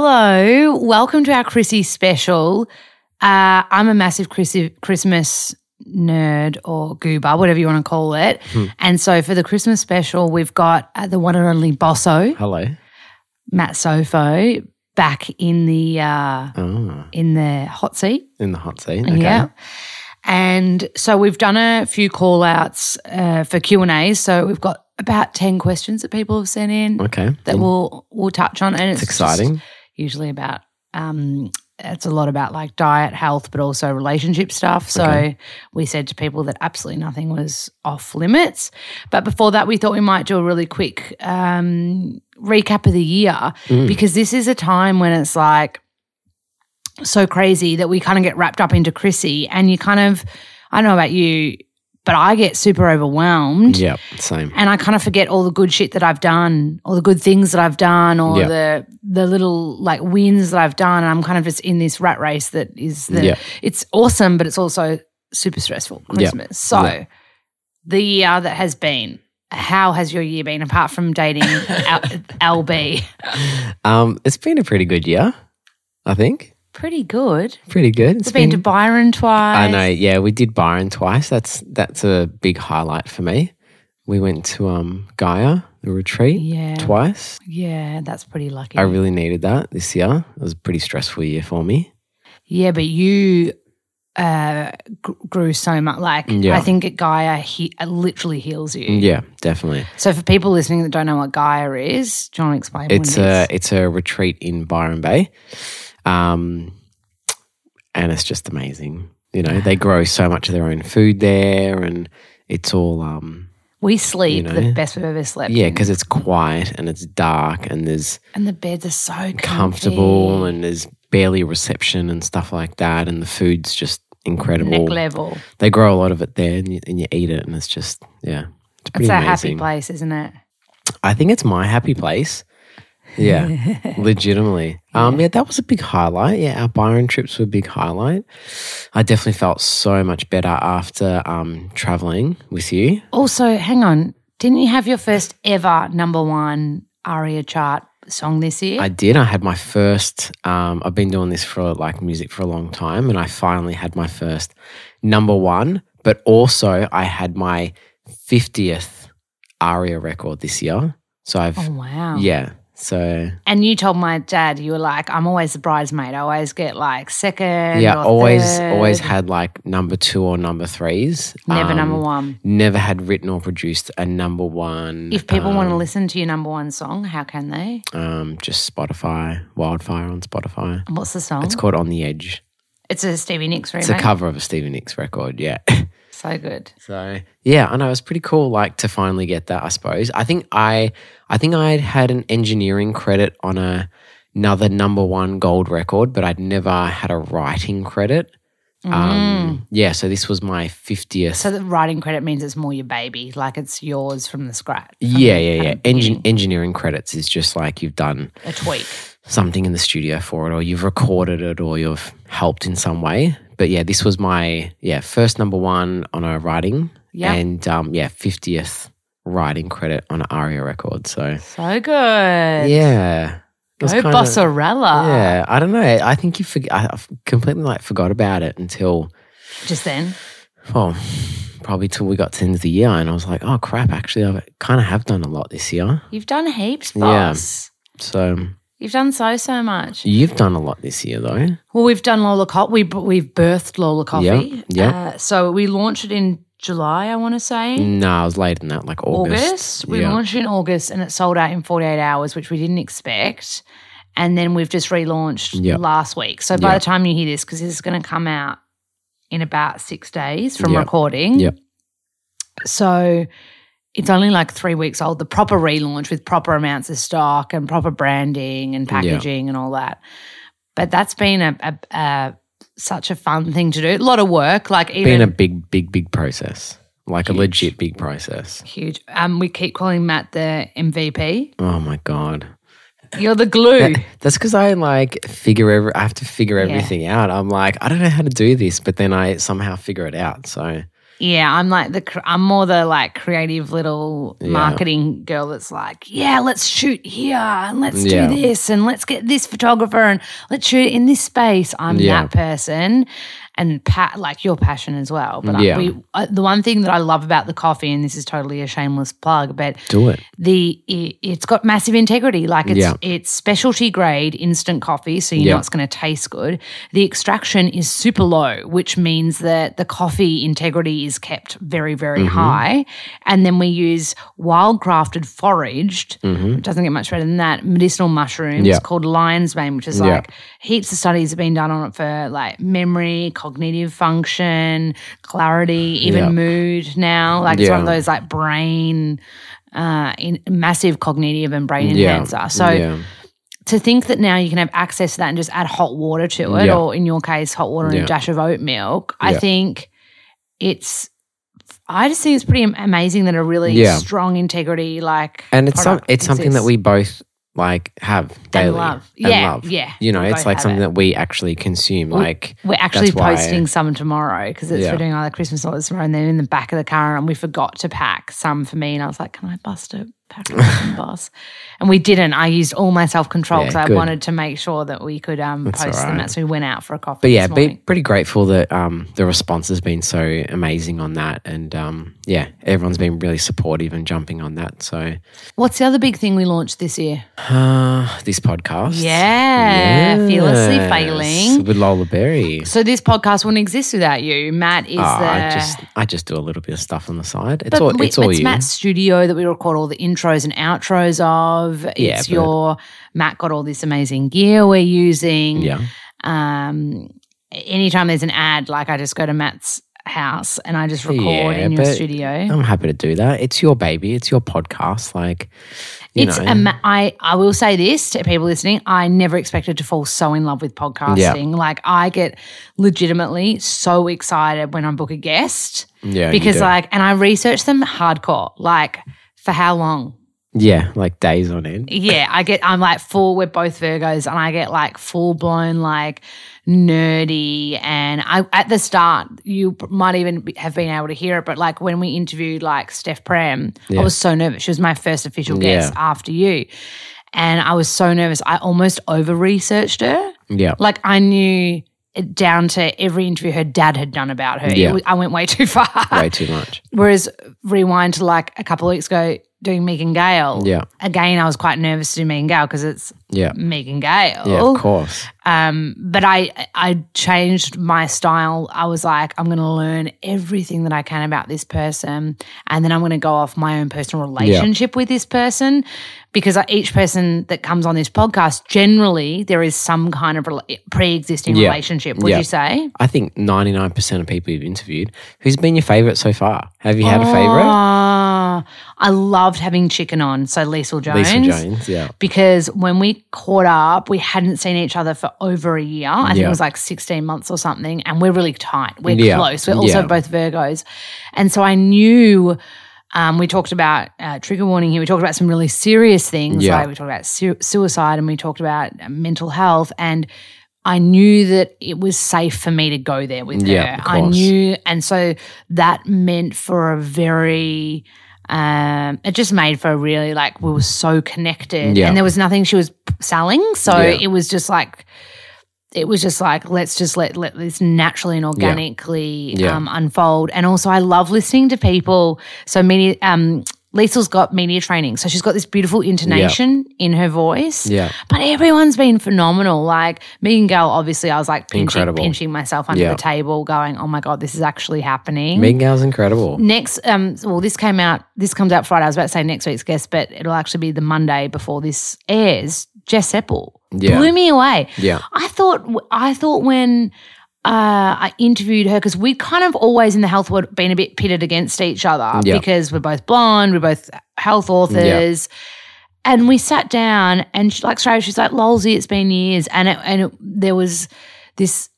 Hello, welcome to our Chrissy special. Uh, I'm a massive Chrissy, Christmas nerd or goober, whatever you want to call it. And so for the Christmas special, we've got uh, the one and only Bosso, Hello. Matt Sofo, back in the uh, Oh, in the hot seat. in the hot seat. Okay. Yeah. And so we've done a few call outs uh, for Q&As. So we've got about 10 questions that people have sent in Okay. that we'll we'll touch on and it's, It's just exciting. Usually about um it's a lot about like diet, health, but also relationship stuff. So Okay. we said to people that absolutely nothing was off limits. But before that, we thought we might do a really quick um, recap of the year Mm. because this is a time when it's like so crazy that we kind of get wrapped up into Chrissy and you kind of, I don't know about you, but I get super overwhelmed Yep. Same. and I kind of forget all the good shit that I've done, all the good things that I've done, or Yeah. the the little like wins that I've done. And I'm kind of just in this rat race that is the Yeah. it's awesome, but it's also super stressful. Yeah. Christmas. So Yeah. the year that has been, how has your year been apart from dating L- LB? Um, it's been a pretty good year, I think. Pretty good. Pretty good. It's been, to Byron twice. I know. Yeah, we did Byron twice. That's that's a big highlight for me. We went to um Gaia, the retreat, Yeah. twice. Yeah, that's pretty lucky. I really needed that this year. It was a pretty stressful year for me. Yeah, but you uh, gr- grew so much. Like, Yeah. I think at Gaia he- literally heals you. Yeah, definitely. So, for people listening that don't know what Gaia is, do you want to explain It's what it a it's a retreat in Byron Bay, um, and it's just amazing. You know, they grow so much of their own food there, and it's all um, We sleep you the best we've ever slept. yeah, because it's quiet and it's dark and there's and the beds are so comfy. comfortable and there's barely reception and stuff like that, and the food's just incredible. neck level. They grow a lot of it there, and you, and you eat it, and it's just yeah, it's It's a happy place, isn't it? I think it's my happy place. Yeah, legitimately. Um, yeah, that was a big highlight. Yeah, our Byron trips were a big highlight. I definitely felt so much better after um, traveling with you. Also, hang on, didn't you have your first ever number one ARIA chart song this year? I did. I had my first. Um, I've been doing this for like music for a long time, and I finally had my first number one. But also, I had my fiftieth ARIA record this year. So I've oh wow! yeah. So And you told my dad you were like, I'm always the bridesmaid. I always get like second. yeah, always third. always had like number two or number threes. never Um, number one. Never had written or produced a number one. If people want to um, listen to your number one song, how can they? um, just Spotify, Wildfire on Spotify. And What's the song? It's called On the Edge. It's a Stevie Nicks remake. It's a cover of a Stevie Nicks record. Yeah. So good. So yeah, I know it was pretty cool. Like to finally get that. I suppose. I think I, I think I had an engineering credit on a another number one gold record, but I'd never had a writing credit. Um, yeah, so this was my fiftieth. Mm. So the writing credit means it's more your baby, like it's yours from the scratch. from yeah, yeah, yeah. Engin- engineering credits is just like you've done a tweak. something in the studio for it, or you've recorded it, or you've helped in some way. But yeah, this was my yeah first number one on a writing, Yeah. and um, yeah fiftieth writing credit on ARIA record. So So good. yeah, Go kinda- Bossarella. Yeah, I don't know. I think you forget. I I've completely like forgot about it until Just then. well, probably till we got to the end of the year, and I was like, oh crap! Actually, I kind of have done a lot this year. You've done heaps, Yeah. boss. So You've done so, so much. you've done a lot this year, though. Well, we've done Lola Coffee. We, we've birthed Lola Coffee. yeah. Uh, so we launched it in July, I want to say. No, I was later than that, like August. August. We yeah. launched in August and it sold out in 48 hours, which we didn't expect. And then we've just relaunched Yep. last week. So by Yep. the time you hear this, because this is going to come out in about six days from Yep. recording. Yep. So it's only like three weeks old, the proper relaunch with proper amounts of stock and proper branding and packaging and all that. But that's been a, a, a such a fun thing to do. A lot of work, like even Been a big, big, big process. Like a legit big process. huge. Um, we keep calling Matt the MVP. Oh my god. You're the glue. That's because I like figure every. I have to figure everything out. I'm like, I don't know how to do this, but then I somehow figure it out. So Yeah, I'm like the I'm more the like creative little Yeah. marketing girl that's like, yeah, let's shoot here and let's Yeah. do this and let's get this photographer and let's shoot in this space. I'm Yeah. that person. And pa- like your passion as well, but Yeah. I, we, uh, the one thing that I love about the coffee, and this is totally a shameless plug, but Do it. the it, it's got massive integrity. Like it's Yeah. it's specialty grade instant coffee, so you Yeah. know it's going to taste good. The extraction is super low, which means that the coffee integrity is kept very very Mm-hmm. high. And then we use wild crafted foraged, it doesn't get much better than that, medicinal mushrooms Mm-hmm. Yeah. called lion's mane, which is Yeah. like heaps of studies have been done on it for like memory, cognitive function, clarity, even Yeah. mood now. Like it's one of those like brain uh, in massive cognitive and brain Yeah. enhancer. So yeah. to think that now you can have access to that and just add hot water to it, Yeah. or in your case, hot water and Yeah. a dash of oat milk, I think it's. I just think it's pretty amazing that a really Yeah. strong integrity like and it's some, it's something that we both like have daily love. and Yeah, love. yeah, You know, it's like something it. that we actually consume. like We're actually that's why- posting some tomorrow because it's Yeah. we're doing either Christmas orders tomorrow, and then in the back of the car, and we forgot to pack some for me, and I was like, "Can I bust a boss?" And we didn't. I used all my self control Yeah, because I wanted to make sure that we could um, post all them. right. So we went out for a coffee. But yeah, be pretty grateful that um, the response has been so amazing on that, and um, yeah, everyone's been really supportive and jumping on that. So what's the other big thing we launched this year? uh, this podcast, Yeah, fearlessly failing. with Lola Berry. So this podcast wouldn't exist without you. Matt is Oh, the. I just I just do a little bit of stuff on the side. It's But all we- it's all it's you. Matt's studio that we record all the intros and outros of. Yeah, It's your Matt got all this amazing gear we're using. yeah, Um, anytime there's an ad, like I just go to Matt's house and I just record Yeah, in your studio. I'm happy to do that. It's your baby. It's your podcast. Like you it's know, ama- I I will say this to people listening. I never expected to fall so in love with podcasting. Like I get legitimately so excited when I book a guest yeah, because like, and I research them hardcore. Like for how long? yeah, like days on end. Yeah, I get. I'm like full. We're both Virgos, and I get like full blown like nerdy. And I at the start, you might even have been able to hear it, but like when we interviewed like Steph Pram, I was so nervous. She was my first official guest Yeah. after you, and I was so nervous. I almost over researched her. Yeah, Like I knew down to every interview her dad had done about her. Yeah. was- I went way too far. way too much. Whereas rewind to like a couple of weeks ago doing Megan Gale. Yeah. Again, I was quite nervous to do Megan Gale because it's Yeah, Megan Gale. yeah, of course. Um, but I I changed my style. I was like, I'm going to learn everything that I can about this person, and then I'm going to go off my own personal relationship with this person, because each person that comes on this podcast, generally there is some kind of rela- pre-existing Yeah. relationship. Would Yeah. you say? I think 99% of people you've interviewed, who's been your favorite so far? Have you had a favorite? I loved having Chicken on. So Leisel Jones. Lisa Jones, yeah. because when we caught up, we hadn't seen each other for over a year. I think Yeah. it was like 16 months or something. And we're really tight. We're Yeah. close. We're also Yeah. both Virgos. And so I knew. Um, we talked about uh, trigger warning here. We talked about some really serious things. Yeah. Like we talked about su- suicide and we talked about uh, mental health. And I knew that it was safe for me to go there with Yeah, her. I knew. And so that meant for a very um, it just made for a really like we were so connected Yeah. and there was nothing she was selling so Yeah. it was just like it was just like let's just let let this naturally and organically Yeah. um, unfold and also i love listening to people so many um Leisel's got media training, so she's got this beautiful intonation in her voice. Yeah. But everyone's been phenomenal. Like Megan Gale, obviously, I was like pinching, Incredible. pinching myself under Yeah. the table, going, "Oh my god, this is actually happening." Megan Gale's incredible. Next, um, well, this came out. This comes out Friday. I was about to say next week's guest, but it'll actually be the Monday before this airs. Jess Sepel Yeah. blew me away. Yeah. I thought. I thought when uh, I interviewed her because we'd kind of always in the health world been a bit pitted against each other Yeah. because we're both blonde, we're both health authors. And we sat down, and she, like straight, she's like, "Lolsy, it's been years," and it, and it, there was this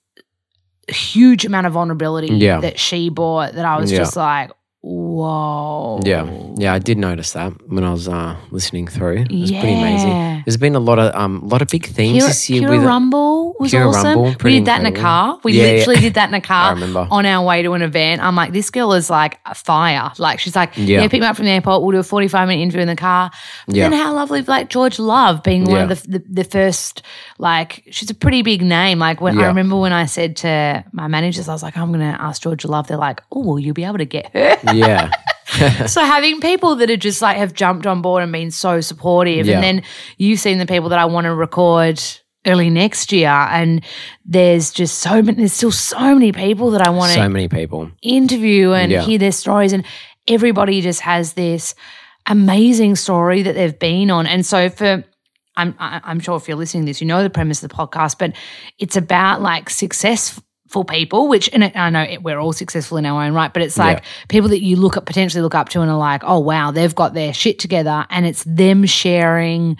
huge amount of vulnerability Yeah. that she brought that I was Yeah. just like, Whoa. Yeah, yeah, I did notice that when I was uh, listening through. It was pretty amazing. There's been a lot of um, lot of big themes Pure, this year Pure with Rumble was Pure awesome. Rumble, we did that in a car. We Yeah, yeah. literally did that in a car remember. on our way to an event. I'm like, this girl is like a fire. Like she's like, yeah, Yeah. pick me up from the airport. We'll do a 45 minute interview in the car. But Yeah. then how lovely, like George Love being one of the, the the first. Like she's a pretty big name. Like when I remember when I said to my managers, I was like, I'm going to ask George Love. They're like, oh, well, you'll be able to get her. Yeah, so having people that are just like have jumped on board and been so supportive Yeah. and then you've seen the people that I want to record early next year and there's just so many there's still so many people that I want to so many people. interview and Yeah. hear their stories and everybody just has this amazing story that they've been on and so for I'm I'm sure if you're listening to this you know the premise of the podcast but it's about like successful people which and I know it, we're all successful in our own right but it's like Yeah. people that you look up potentially look up to and are like oh wow they've got their shit together and it's them sharing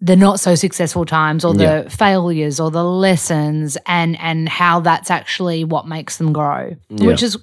the not so successful times or the Yeah. failures or the lessons and and how that's actually what makes them grow Yeah. which is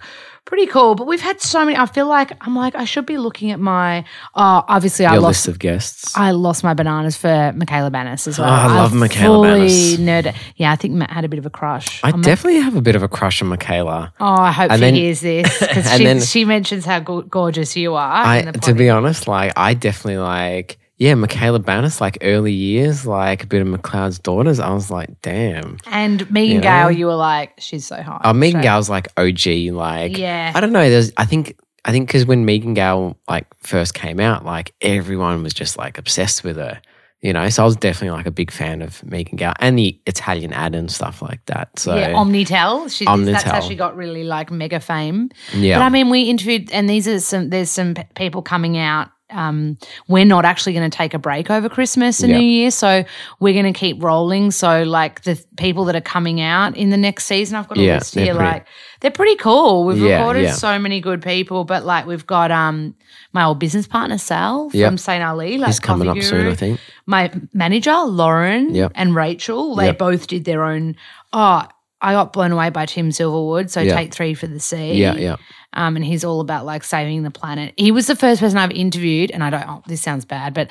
pretty cool but we've had so many i feel like i'm like i should be looking at my uh obviously i lost list of guests. I lost my bananas for Michala Banas as well. Oh, I love Michala fully Banas. Nerd. Yeah, I think Matt had a bit of a crush. I definitely have a bit of a crush on Michala. oh, I hope and she then- hears this because she, she mentions how go- gorgeous you are. I to be honest, like I definitely like yeah, Michala Banas, like early years, like a bit of McLeod's daughters. I was like, damn. and Megan you know? Gale, you were like, she's so hot. Oh, Megan Gale's like OG, like Yeah. I don't know. There's, I think, I think because when Megan Gale like first came out, like everyone was just like obsessed with her, you know. So I was definitely like a big fan of Megan Gale and the Italian ad and stuff like that. So yeah, Omnitel. She, That's how she got really like mega fame. yeah, But I mean, we interviewed, and these are some. There's some p- people coming out. Um, we're not actually going to take a break over Christmas and Yeah. New Year, so we're going to keep rolling. So, like the th- people that are coming out in the next season, I've got a Yeah, list here. pretty- Like they're pretty cool. We've Yeah, recorded yeah. so many good people, but like we've got um my old business partner Sal Yep. from St Ali, like he's coming up soon, I think. my manager Lauren Yep. and Rachel, they Yep. both did their own. Oh, I got blown away by Tim Silverwood. So Yeah. take three for the sea. Yeah, yeah, Um, and he's all about like saving the planet. He was the first person I've interviewed, and I don't. Oh, this sounds bad, but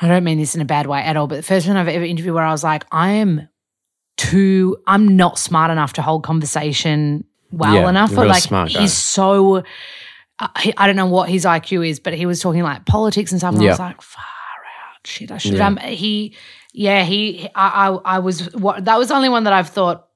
I don't mean this in a bad way at all. But the first person I've ever interviewed where I was like, I am too. I'm not smart enough to hold conversation well Yeah, enough. a like, guy. he's so. Uh, he, I don't know what his IQ is, but he was talking like politics and stuff, and I was like, far out, shit. I should. Yeah. Um, he, yeah, he. I, I, I was. What that was the only one that I've thought.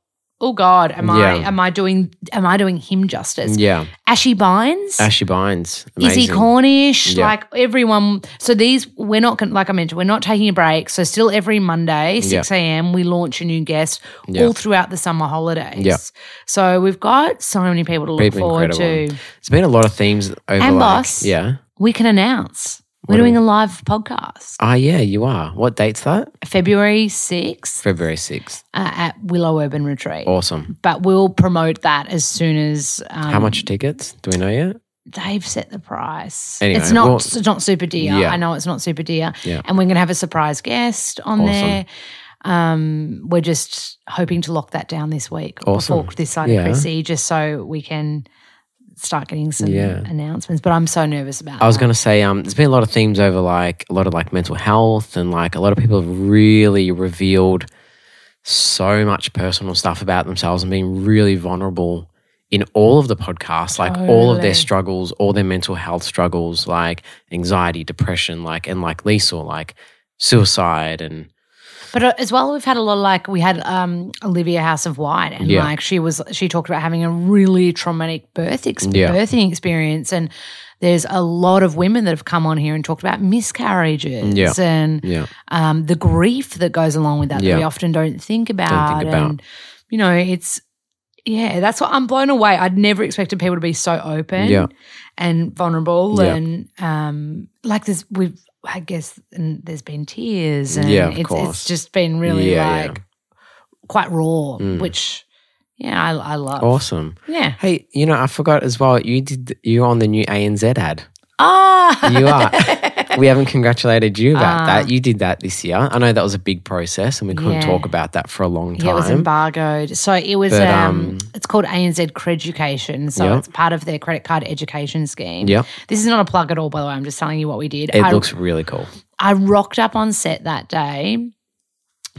Oh God, am I? Yeah. Am I doing? Am I doing him justice? yeah. Ashy Bines. Ashy Bines, Izzy amazing. Cornish, Yeah. like everyone. So these, we're not going like I mentioned, we're not taking a break. So still every Monday, six a.m., we launch a new guest all throughout the summer holidays. Yeah. So we've got so many people to look People forward incredible. to. There's been a lot of themes over. And like, boss. yeah. We can announce we're doing a live podcast Ah, yeah, you are. What date's that? February sixth February sixth. uh, at Willow Urban Retreat. Awesome. But we'll promote that as soon as um, How much tickets? Do we know yet? they've set the price. Anyway, it's not well- it's not super dear. Yeah. I know it's not super dear. Yeah. And we're gonna have a surprise guest on Awesome. there. Um, we're just hoping to lock that down this week Awesome. before this side Yeah. of Chrissy, just so we can start getting some Yeah. announcements. But I'm so nervous about it I was going to say, um, there's been a lot of themes over like a lot of like mental health and like a lot of people have really revealed so much personal stuff about themselves and being really vulnerable in all of the podcasts, like all of their struggles, all their mental health struggles, like anxiety, depression, like and like Lisa, like suicide and But uh, as well, we've had a lot of like we had um, Olivia House of White, and Yeah. like she was she talked about having a really traumatic birth ex- Yeah. birthing experience, and there's a lot of women that have come on here and talked about miscarriages Yeah. and yeah, um, the grief that goes along with that that we often don't think about. think about. And you know, it's yeah, that's what I'm blown away. I'd never expected people to be so open Yeah. and vulnerable, Yeah. and um, like this we've. I guess and there's been tears, and Yeah, it's, it's just been really Yeah, yeah. like quite raw, Mm. which yeah, I, I love. awesome. Yeah, Hey, you know, I forgot as well. You did you on the new ANZ ad. Ah, You are. we haven't congratulated you about that. You did that this year. I know that was a big process and we couldn't Yeah. talk about that for a long time. Yeah, it was embargoed. So it was. But, um, um, it's called ANZ Credit Education. So Yeah. it's part of their credit card education scheme. Yeah. This is not a plug at all, by the way. I'm just telling you what we did. It I, looks really cool. I rocked up on set that day.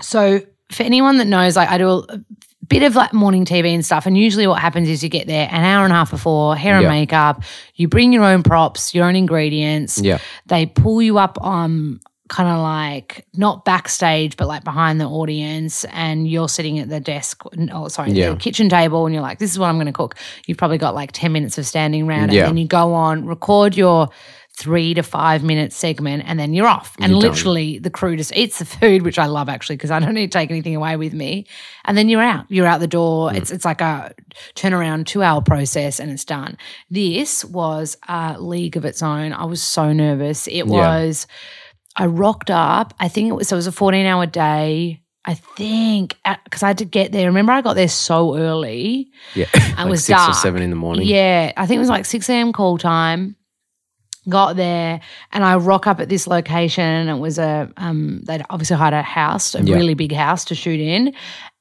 So for anyone that knows, like I do a bit of like morning TV and stuff. And usually what happens is you get there an hour and a half before, hair and Yeah. makeup. You bring your own props, your own ingredients. Yeah. They pull you up on kind of like not backstage, but like behind the audience, and you're sitting at the desk. Oh, sorry, Yeah. the kitchen table, and you're like, "This is what I'm going to cook." You've probably got like ten minutes of standing around, Yeah. and then you go on, record your three to five minute segment, and then you're off. And done. literally, the crew just eats the food, which I love actually because I don't need to take anything away with me. And then you're out. You're out the door. Mm. It's it's like a turnaround two hour process, and it's done. This was a league of its own. I was so nervous. It was. I rocked up. I think it was so it was a 14 hour day. I think because I had to get there. Remember, I got there so early. Yeah. It like was six dark. or seven in the morning. Yeah, I think it was like 6 a.m. call time. Got there and I rock up at this location. And it was a, um, they'd obviously hired a house, a Yeah. really big house to shoot in.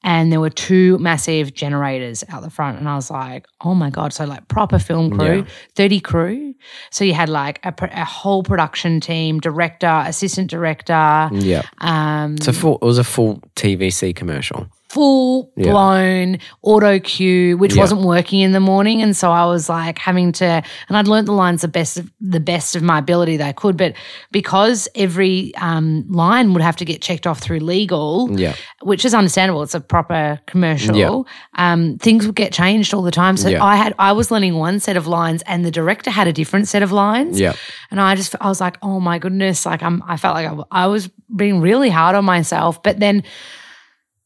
And there were two massive generators out the front. And I was like, oh my God. So, like, proper film crew, Yeah. 30 crew. So, you had like a, a whole production team, director, assistant director, Yeah. um, full, it was a full TVC commercial. Full Yeah. blown auto cue, which Yeah. wasn't working in the morning, and so I was like having to, and I'd learnt the lines the best of the best of my ability that I could, but because every um, line would have to get checked off through legal, Yeah. which is understandable. It's a proper commercial. Yeah. Um, things would get changed all the time. So. I had I was learning one set of lines, and the director had a different set of lines. Yeah. And I just, I was like, oh my goodness, like I'm, I felt like I, I was being really hard on myself. But then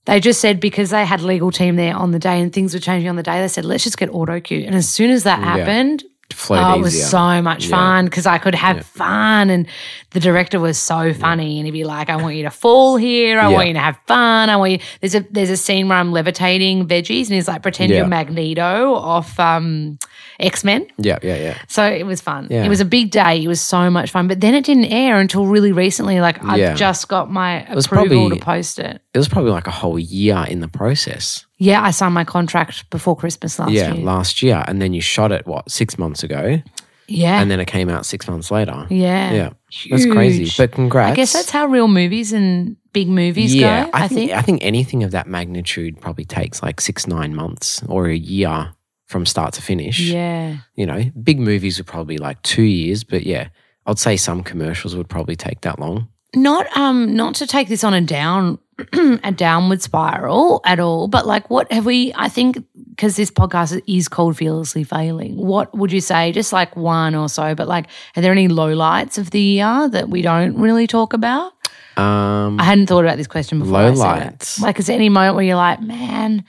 they just said because they had legal team there on the day and things were changing on the day, they said, let's just get auto cue. And as soon as that happened, Flowed oh, it was easier. so much Yeah. fun because I could have fun. And the director was so funny. And he'd be like, I want you to fall here. I Yeah. want you to have fun. I want you. There's a there's a scene where I'm levitating veggies and he's like, pretend Yeah. you're Magneto off um, X Men. Yeah. Yeah. Yeah. So it was fun. Yeah. It was a big day. It was so much fun. But then it didn't air until really recently. Like I Yeah. just got my was approval probably- to post it. It was probably like a whole year in the process. Yeah, I signed my contract before Christmas last year. yeah. year. Last year. And then you shot it, what, six months ago? yeah. And then it came out six months later. yeah. Yeah. That's crazy. But congrats. I guess that's how real movies and big movies yeah, go. I, I, think, think. I think anything of that magnitude probably takes like six, nine months or a year from start to finish. Yeah. You know, big movies would probably like two years, but yeah, I'd say some commercials would probably take that long. Not um not to take this on a down a downward spiral at all, but like what have we I think because this podcast is called Fearlessly Failing. What would you say just like one or so, but like are there any lowlights of the year that we don't really talk about? Um, I hadn't thought about this question before. Lowlights. Like, is there any moment where you're like, man, I'm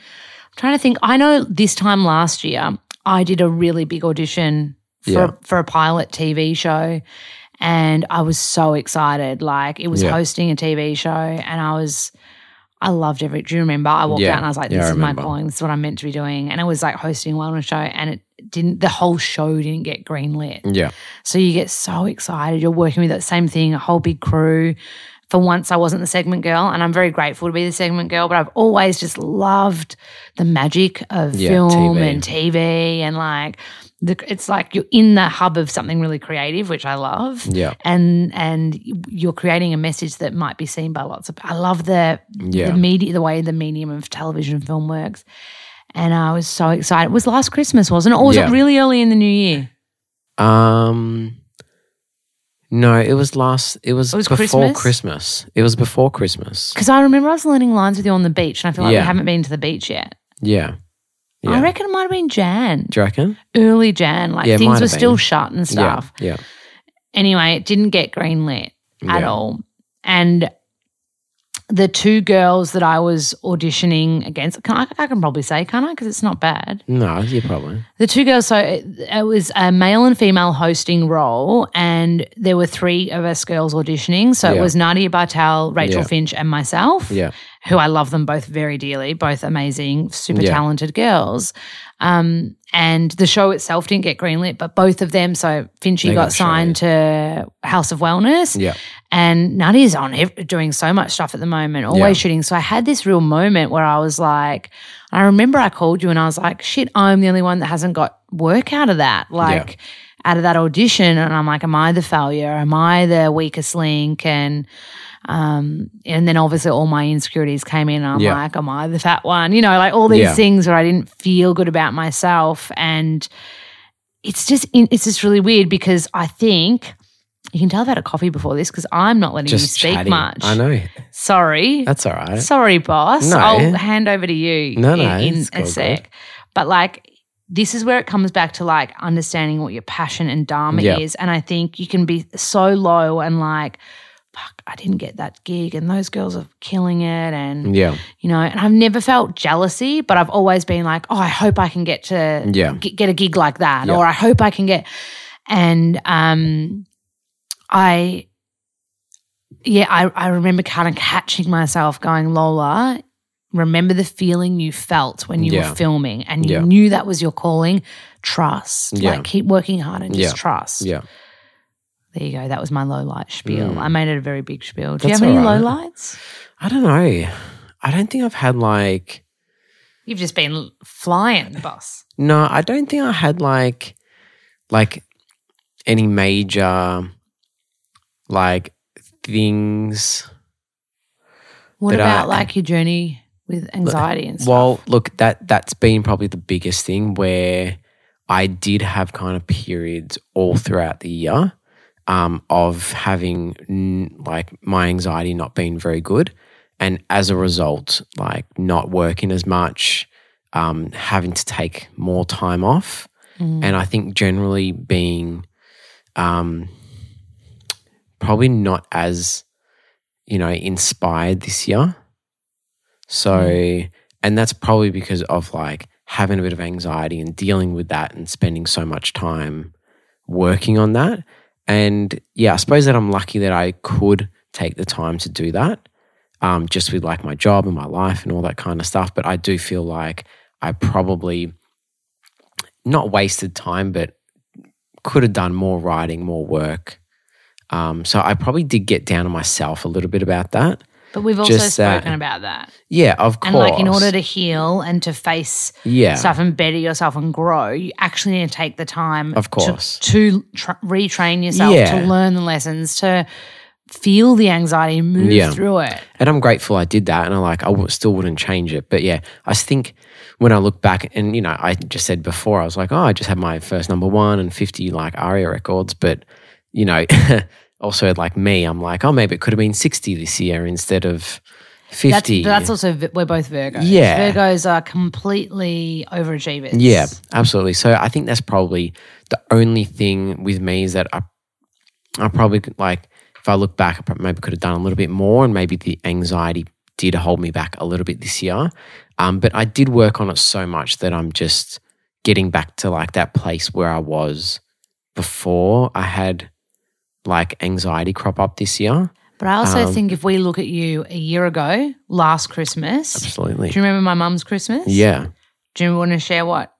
trying to think. I know this time last year, I did a really big audition for, Yeah. for a pilot TV show. And I was so excited. Like, it was Yeah. hosting a TV show. And I was, I loved every. Do you remember? I walked Yeah. out and I was like, this I is my calling. This is what I'm meant to be doing. And I was like hosting a wellness show. And it didn't, the whole show didn't get greenlit. yeah, So you get so excited. You're working with that same thing, a whole big crew. For once, I wasn't the segment girl, and I'm very grateful to be the segment girl. But I've always just loved the magic of Yeah, film TV. and TV, and like the, it's like you're in the hub of something really creative, which I love. yeah, And and you're creating a message that might be seen by lots of. I love the Yeah. the media, the way the medium of television and film works. And I was so excited. It was last Christmas, wasn't it? Or was Yeah. it really early in the new year? Um, no, it was last. It was, It was before Christmas? Christmas. It was before Christmas. Because I remember I was learning lines with you on the beach, and I feel like Yeah. we haven't been to the beach yet. Yeah, yeah. I reckon it might have been Jan, Do you reckon? early Jan. Like Yeah, it things were still been. shut and stuff. Yeah, Anyway, it didn't get greenlit at Yeah. all. And the two girls that I was auditioning against, can I, I can probably say, can't I? Because it's not bad. No, you probably. The two girls, so it, it was a male and female hosting role, and there were three of us girls auditioning. So it Yeah. was Nadia Bartel, Rachel Yeah. Finch, and myself. Yeah, who I love them both very dearly, both amazing, super Yeah. talented girls. Um, and the show itself didn't get greenlit, but both of them. So Finchy got, got signed to House of Wellness, Yeah. and Nutty's on doing so much stuff at the moment, always Yeah. shooting. So I had this real moment where I was like, I remember I called you and I was like, shit, I'm the only one that hasn't got work out of that. Like, out of that audition. And I'm like, am I the failure? Am I the weakest link? And, um, and then obviously all my insecurities came in. And I'm Yeah. like, am I the fat one? You know, like all these Yeah. things where I didn't feel good about myself. And it's just, it's just really weird because I think you can tell I've had a coffee before this because I'm not letting Just you speak chatting. much. I know. Sorry. That's all right. Sorry, boss. No. I'll hand over to you No, no, in, in a sec. But like, this is where it comes back to like understanding what your passion and dharma Yeah. is. And I think you can be so low and like, fuck, I didn't get that gig and those girls are killing it. And, Yeah. you know, and I've never felt jealousy, but I've always been like, oh, I hope I can get to Yeah. get, get a gig like that. Yeah. Or I hope I can get, and, um, I, yeah, I, I remember kind of catching myself going, Lola, remember the feeling you felt when you Yeah. were filming and you Yeah. knew that was your calling. Trust. Like keep working hard and just Yeah. trust. Yeah. There you go. That was my low light spiel. Mm. I made it a very big spiel. Do That's you have any right. low lights? I don't know. I don't think I've had like You've just been flying, boss. no, I don't think I had like like any major like things. What about like your journey with anxiety and stuff? Well, look, that that's been probably the biggest thing where I did have kind of periods all throughout the year um, of having mm, like my anxiety not being very good, and as a result, like not working as much, um, having to take more time off, Mm. and I think generally being um, probably not as you know inspired this year. So, and that's probably because of like having a bit of anxiety and dealing with that and spending so much time working on that. And yeah, I suppose that I'm lucky that I could take the time to do that, um, just with like my job and my life and all that kind of stuff. But I do feel like I probably not wasted time, but could have done more writing, more work. Um, so I probably did get down on myself a little bit about that. But we've also just that- spoken about that. Yeah, of course. And like in order to heal and to face yeah, stuff and better yourself and grow, you actually need to take the time Of course. to, tr- retrain yourself, Yeah. to learn the lessons, to feel the anxiety, move Yeah. through it. and I'm grateful I did that, and I like I w- still wouldn't change it. But yeah, I think when I look back, and you know, I just said before, I was like, oh, I just had my first number one and 50 like ARIA records, but you know, also like me, I'm like, oh, maybe it could have been 60 this year instead of 50. That's, that's also, we're both Virgos. Yeah. Virgos are completely overachievers. Yeah, absolutely. So I think that's probably the only thing with me is that I, I probably like if I look back, I maybe could have done a little bit more, and maybe the anxiety did hold me back a little bit this year. Um, but I did work on it so much that I'm just getting back to like that place where I was before I had like anxiety crop up this year. But I also Um, think if we look at you a year ago, last Christmas, Absolutely. do you remember my mum's Christmas? Yeah. Do you want to share what?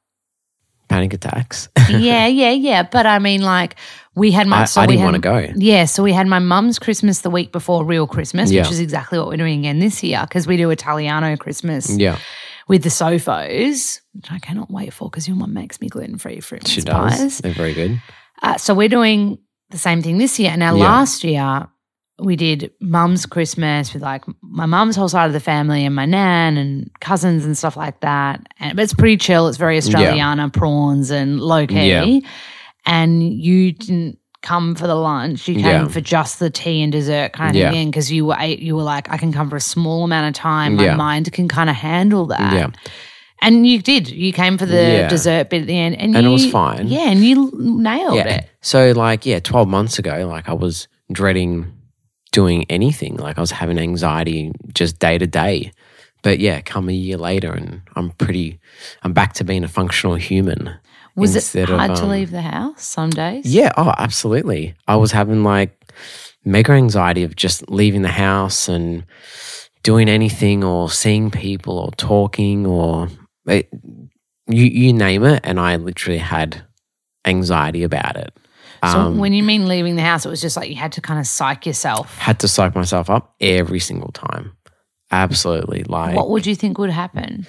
Panic attacks. yeah, yeah, yeah. But I mean, like, we had my. I, so I didn't want to go. Yeah, so we had my mum's Christmas the week before real Christmas, Yeah. which is exactly what we're doing again this year because we do Italiano Christmas Yeah. with the Sofos, which I cannot wait for because your mum makes me gluten free fruit She does. spies. They're very good. Uh, so we're doing the same thing this year. Now, Yeah. last year we did mum's Christmas with like my mum's whole side of the family and my nan and cousins and stuff like that. And but it's pretty chill. It's very Australiana, prawns and low key. Yeah. And you didn't come for the lunch. You came Yeah. for just the tea and dessert kind of Yeah. thing because you were you were like, I can come for a small amount of time. My Yeah. mind can kind of handle that. And you did. You came for the Yeah. dessert bit at the end, and, And it was fine. Yeah, and you nailed yeah. it. So like yeah, twelve months ago, like I was dreading doing anything. Like I was having anxiety just day to day. But yeah, come a year later, and I'm pretty. I'm back to being a functional human. Was it instead of, hard to um, leave the house some days? Yeah. Oh, absolutely. I was having like mega anxiety of just leaving the house and doing anything or seeing people or talking or it, you you name it, and I literally had anxiety about it. So Um, when you mean leaving the house, it was just like you had to kind of psych yourself. had to psych myself up every single time. Absolutely, like What would you think would happen?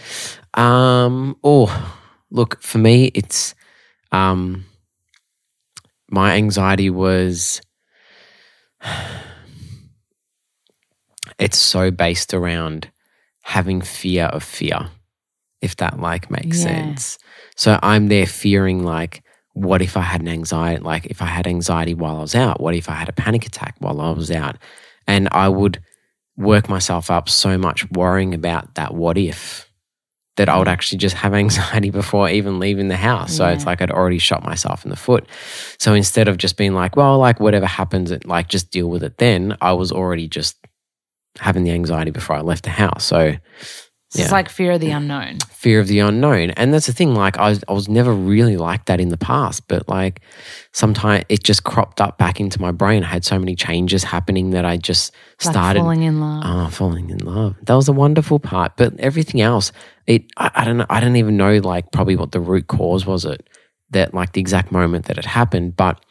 Um. Oh, look for me, it's um. My anxiety was. It's so based around having fear of fear, if that like makes Yeah. sense. So I'm there fearing like, what if I had an anxiety? Like if I had anxiety while I was out, what if I had a panic attack while I was out? And I would work myself up so much worrying about that what if that I would mm. actually just have anxiety before even leaving the house. So it's like I'd already shot myself in the foot. So instead of just being like, well, like whatever happens, it, like just deal with it then, I was already just having the anxiety before I left the house. So So It's like fear of the unknown. fear of the unknown. And that's the thing, like I was, I was never really like that in the past, but like sometimes it just cropped up back into my brain. I had so many changes happening that I just Like started falling in love. Oh, falling in love. That was a wonderful part. But everything else, it I, I don't know. I don't even know like probably what the root cause was it that like the exact moment that it happened. But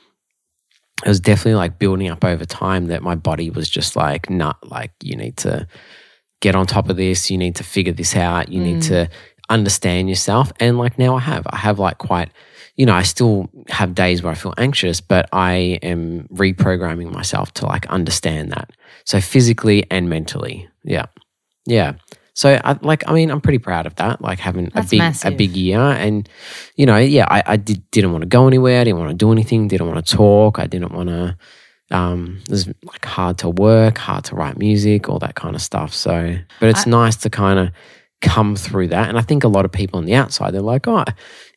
it was definitely like building up over time that my body was just like, nah, like you need to get on top of this. You need to figure this out. You need to understand yourself. And like now I have. I have like quite you know, I still have days where I feel anxious, but I am reprogramming myself to like understand that. So physically and mentally. Yeah. Yeah. So I like I mean I'm pretty proud of that. Like having a big massive. a big year and you know, yeah, I, I did didn't want to go anywhere, I didn't want to do anything, didn't want to talk, I didn't want to um it was like hard to work, hard to write music, all that kind of stuff. So but it's nice to kind of come through that. And I think a lot of people on the outside, they're like, oh,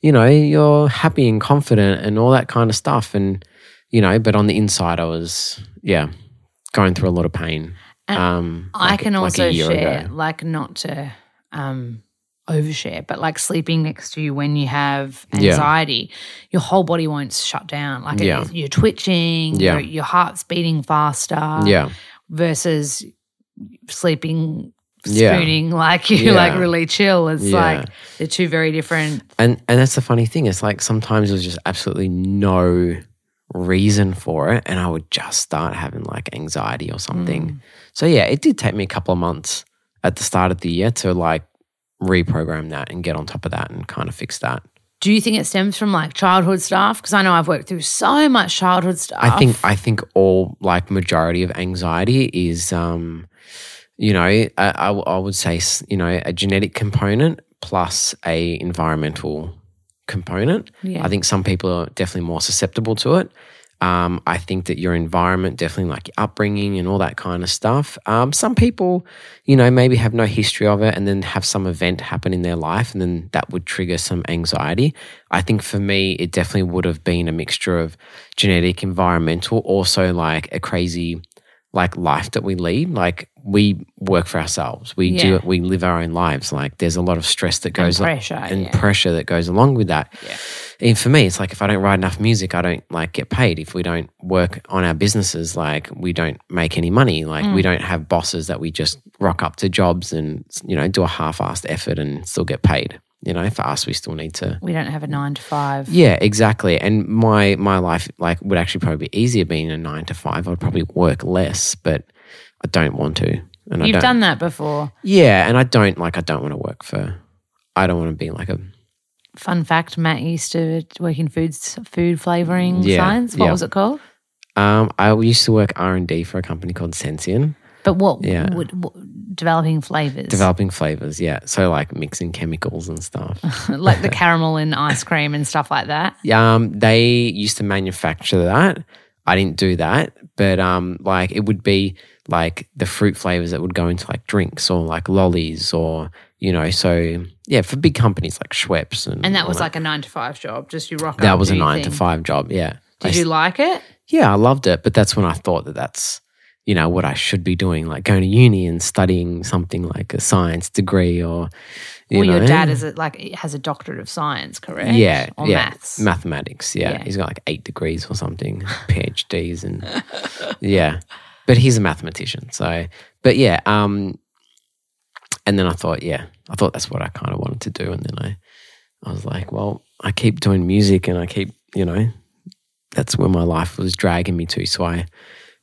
you know, you're happy and confident and all that kind of stuff. And, you know, but on the inside, I was, yeah, going through a lot of pain. Um, I like- can also year share, ago. like not to um, overshare, but like sleeping next to you when you have Yeah. anxiety, your whole body won't shut down. Like it- you're twitching, Yeah. your, your heart's beating faster. Yeah. Versus sleeping, Yeah. spooning, like you're like really chill. It's Yeah. like they're two very different. And and that's the funny thing. It's like sometimes there's just absolutely no reason for it, and I would just start having like anxiety or something. Mm. So yeah, it did take me a couple of months at the start of the year to like reprogram that and get on top of that and kind of fix that. Do you think it stems from like childhood stuff? Because I know I've worked through so much childhood stuff. I think I think all like majority of anxiety is, um, you know, I, I, I would say you know a genetic component plus a environmental component. Yeah. I think some people are definitely more susceptible to it. Um, I think that your environment, definitely like your upbringing and all that kind of stuff. Um, some people, you know, maybe have no history of it and then have some event happen in their life and then that would trigger some anxiety. I think for me, it definitely would have been a mixture of genetic, environmental, also like a crazy like life that we lead. Like we work for ourselves. We Yeah. do it. we live our own lives. Like there's a lot of stress that goes on pressure, and yeah. pressure that goes along with that. Yeah. And for me, it's like if I don't write enough music, I don't like get paid. If we don't work on our businesses, like we don't make any money. Like Mm. we don't have bosses that we just rock up to jobs and you know do a half-assed effort and still get paid. You know, for us, we still need to. we don't have a nine to five. Yeah, exactly. And my my life like would actually probably be easier being a nine to five. I'd probably work less, but I don't want to. And You've don't, done that before. yeah, and I don't like. I don't want to work for. I don't want to be like a Fun fact: Matt used to work in food food flavoring Yeah, science. What yeah. was it called? Um, I used to work R and D for a company called Sensient, But what? Yeah. Would, what developing flavors, developing flavors. Yeah, so like mixing chemicals and stuff. like the caramel and ice cream and stuff like that. um, they used to manufacture that. I didn't do that, but um, like it would be like the fruit flavors that would go into like drinks or like lollies or you know. So yeah, for big companies like Schweppes and And that was like a nine to five job. Just you rock. that was a nine to five job. Yeah, I Did you like it? Yeah, I loved it, but that's when I thought that that's you know what I should be doing, like going to uni and studying something like a science degree or you well, know. your dad is it like has a doctorate of science, correct? yeah, or yeah, maths. mathematics. Yeah. Yeah. he's got like eight degrees or something, PhDs, and yeah, but he's a mathematician. So, but yeah, um, and then I thought, yeah, I thought that's what I kind of wanted to do. And then I, I was like, well, I keep doing music and I keep, you know, that's where my life was dragging me to. So I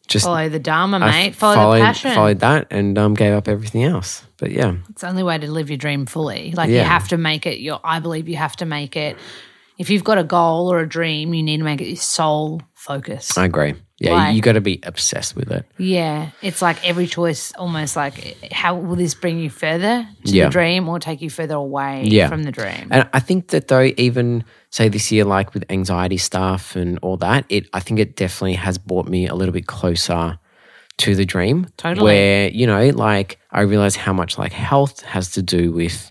just Follow the Dharma, I mate. Follow followed, the passion. followed that and um, gave up everything else. But yeah, It's the only way to live your dream fully. Like you have to make it your I believe you have to make it if you've got a goal or a dream, you need to make it your sole focus. I agree. Yeah, Like- you, got to be obsessed with it. yeah. It's like every choice almost like how will this bring you further to Yeah. the dream or take you further away Yeah. from the dream? And I think that though, even say this year, like with anxiety stuff and all that, it I think it definitely has brought me a little bit closer to the dream. Totally. Where, you know, like I realize how much like health has to do with,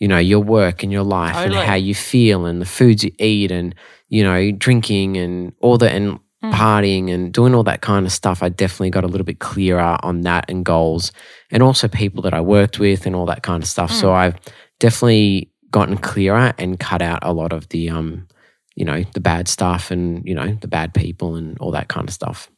you know, your work and your life Totally. and how you feel and the foods you eat and, you know, drinking and all that and Mm. partying and doing all that kind of stuff. I definitely got a little bit clearer on that and goals and also people that I worked with and all that kind of stuff. Mm. So I've definitely gotten clearer and cut out a lot of the um you know the bad stuff and you know the bad people and all that kind of stuff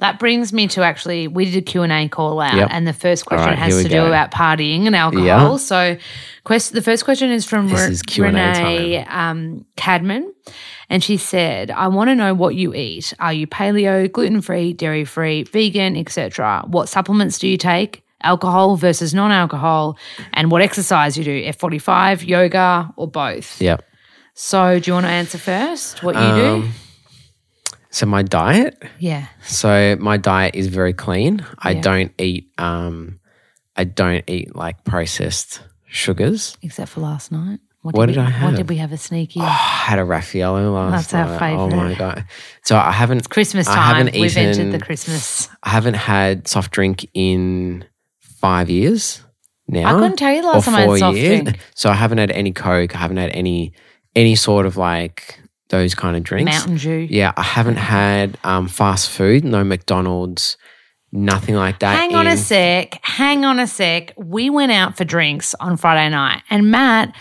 That brings me to actually, we did a Q&A call out Yep. and the first question right, has to do go. about partying and alcohol. So quest, the first question is from Re- is Q&A Renee um, Cadman. And she said, I want to know what you eat. Are you paleo, gluten-free, dairy-free, vegan, etc.? What supplements do you take? Alcohol versus non-alcohol and what exercise you do, F45, yoga, or both. yeah So, do you want to answer first what you do? So my diet Yeah. so my diet is very clean i Yeah. don't eat um i don't eat like processed sugars Except for last night. What we, did I have? What did we have a sneaky? I had a Raffaello last night. That's our night. Oh my god! So I haven't It's Christmas time. I haven't We've entered the Christmas. I haven't had soft drink in five years now. I couldn't tell you the last time I had soft years. drink. So I haven't had any Coke. I haven't had any any sort of like those kind of drinks. Mountain Dew. Yeah, I haven't had um, fast food. No McDonald's. Nothing like that. Hang on a sec. Hang on a sec. We went out for drinks on Friday night, and Matt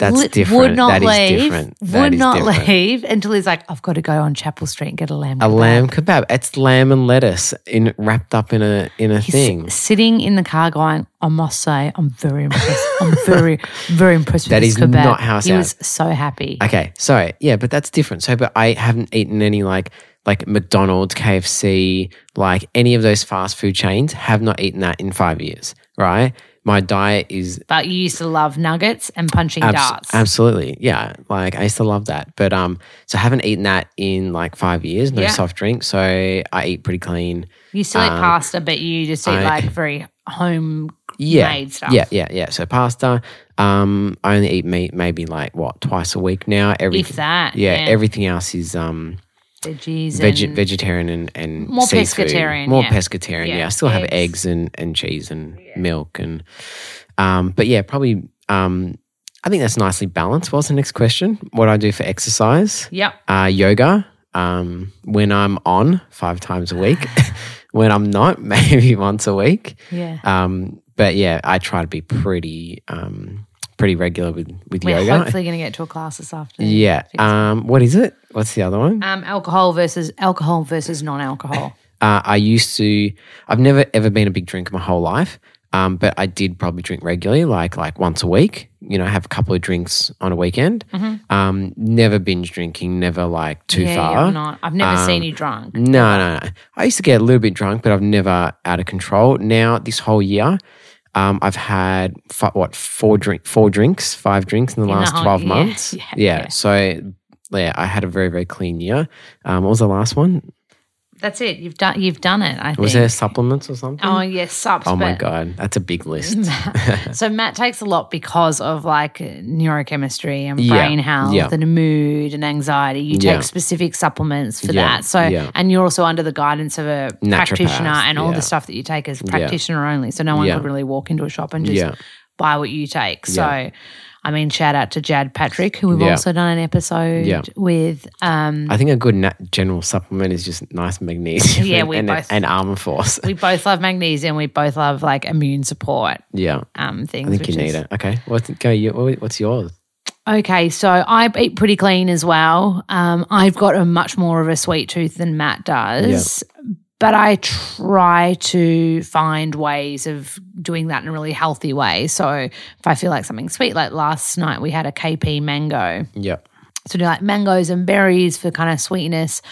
That's different. would not That is leave. would not different. leave until he's like, "I've got to go on Chapel Street and get a lamb." A kebab." lamb kebab. It's lamb and lettuce in wrapped up in a in a He's thing. sitting in the car, going, "I must say, I'm very impressed. I'm very, very impressed with That this is kebab." not how he was so happy. Okay, so yeah, but that's different. So, but I haven't eaten any like like McDonald's, KFC, like any of those fast food chains. Have not eaten that in five years. Right, my diet is but you used to love nuggets and punching abs- darts. absolutely yeah. Like I used to love that, but um, so I haven't eaten that in like five years. No Yeah. soft drink, so I eat pretty clean. You still eat Um, pasta, but you just eat I- like very home Yeah, made stuff. yeah, yeah, yeah. So pasta. Um, I only eat meat maybe like what twice a week now. Every If that. yeah, Yeah. everything else is um Veggies. Veg- and, vegetarian and, and More seafood. pescatarian, more yeah. pescatarian. Yeah, Yeah, I still have eggs. eggs and, and cheese and milk and um, but yeah, probably um, I think that's nicely balanced. What's the next question? What I do for exercise? Yep. Uh, yoga. Um, when I'm on five times a week. when I'm not, maybe once a week. Yeah. Um, but yeah, I try to be pretty um, pretty regular with with We're yoga. hopefully going to get to a class this afternoon. yeah. Um, what is it? What's the other one? um, alcohol versus alcohol versus non-alcohol. Uh, I used to. I've never ever been a big drinker my whole life, um, but I did probably drink regularly, like like once a week. You know, have a couple of drinks on a weekend. Um, never binge drinking. Never like too Mm-hmm. yeah, far. You're not. I've never seen Um, you drunk. No, no, no. I used to get a little bit drunk, but I've never out of control. Now this whole year, um, I've had fi- what four drink, four drinks, five drinks in the In the last whole- twelve months. yeah, Yeah, yeah. So yeah, I had a very very clean year. Um, what was the last one? That's it. You've done. You've done it. I Was think. there supplements or something? Oh yes, sups. Oh my god, that's a big list. so Matt takes a lot because of like neurochemistry and Yeah, brain health yeah. and mood and anxiety. You Yeah. take specific supplements for Yeah, that. So yeah. and you're also under the guidance of a Naturopath, practitioner and all yeah. the stuff that you take is practitioner only. So no one Yeah. could really walk into a shop and just Yeah. buy what you take. So Yeah. I mean, shout out to Jad Patrick, who we've Yeah. also done an episode Yeah. with. Um, I think a good general supplement is just nice magnesium. Yeah, and, we and, both- and Armaforce. we both love magnesium. We both love like immune support yeah, um, things. I think you need is- it. Okay, what's go? You, what's yours? Okay, so I eat pretty clean as well. Um, I've got a much more of a sweet tooth than Matt does. But I try to find ways of doing that in a really healthy way. So if I feel like something sweet, like last night we had a KP mango. Yep. So do like mangoes and berries for kind of sweetness.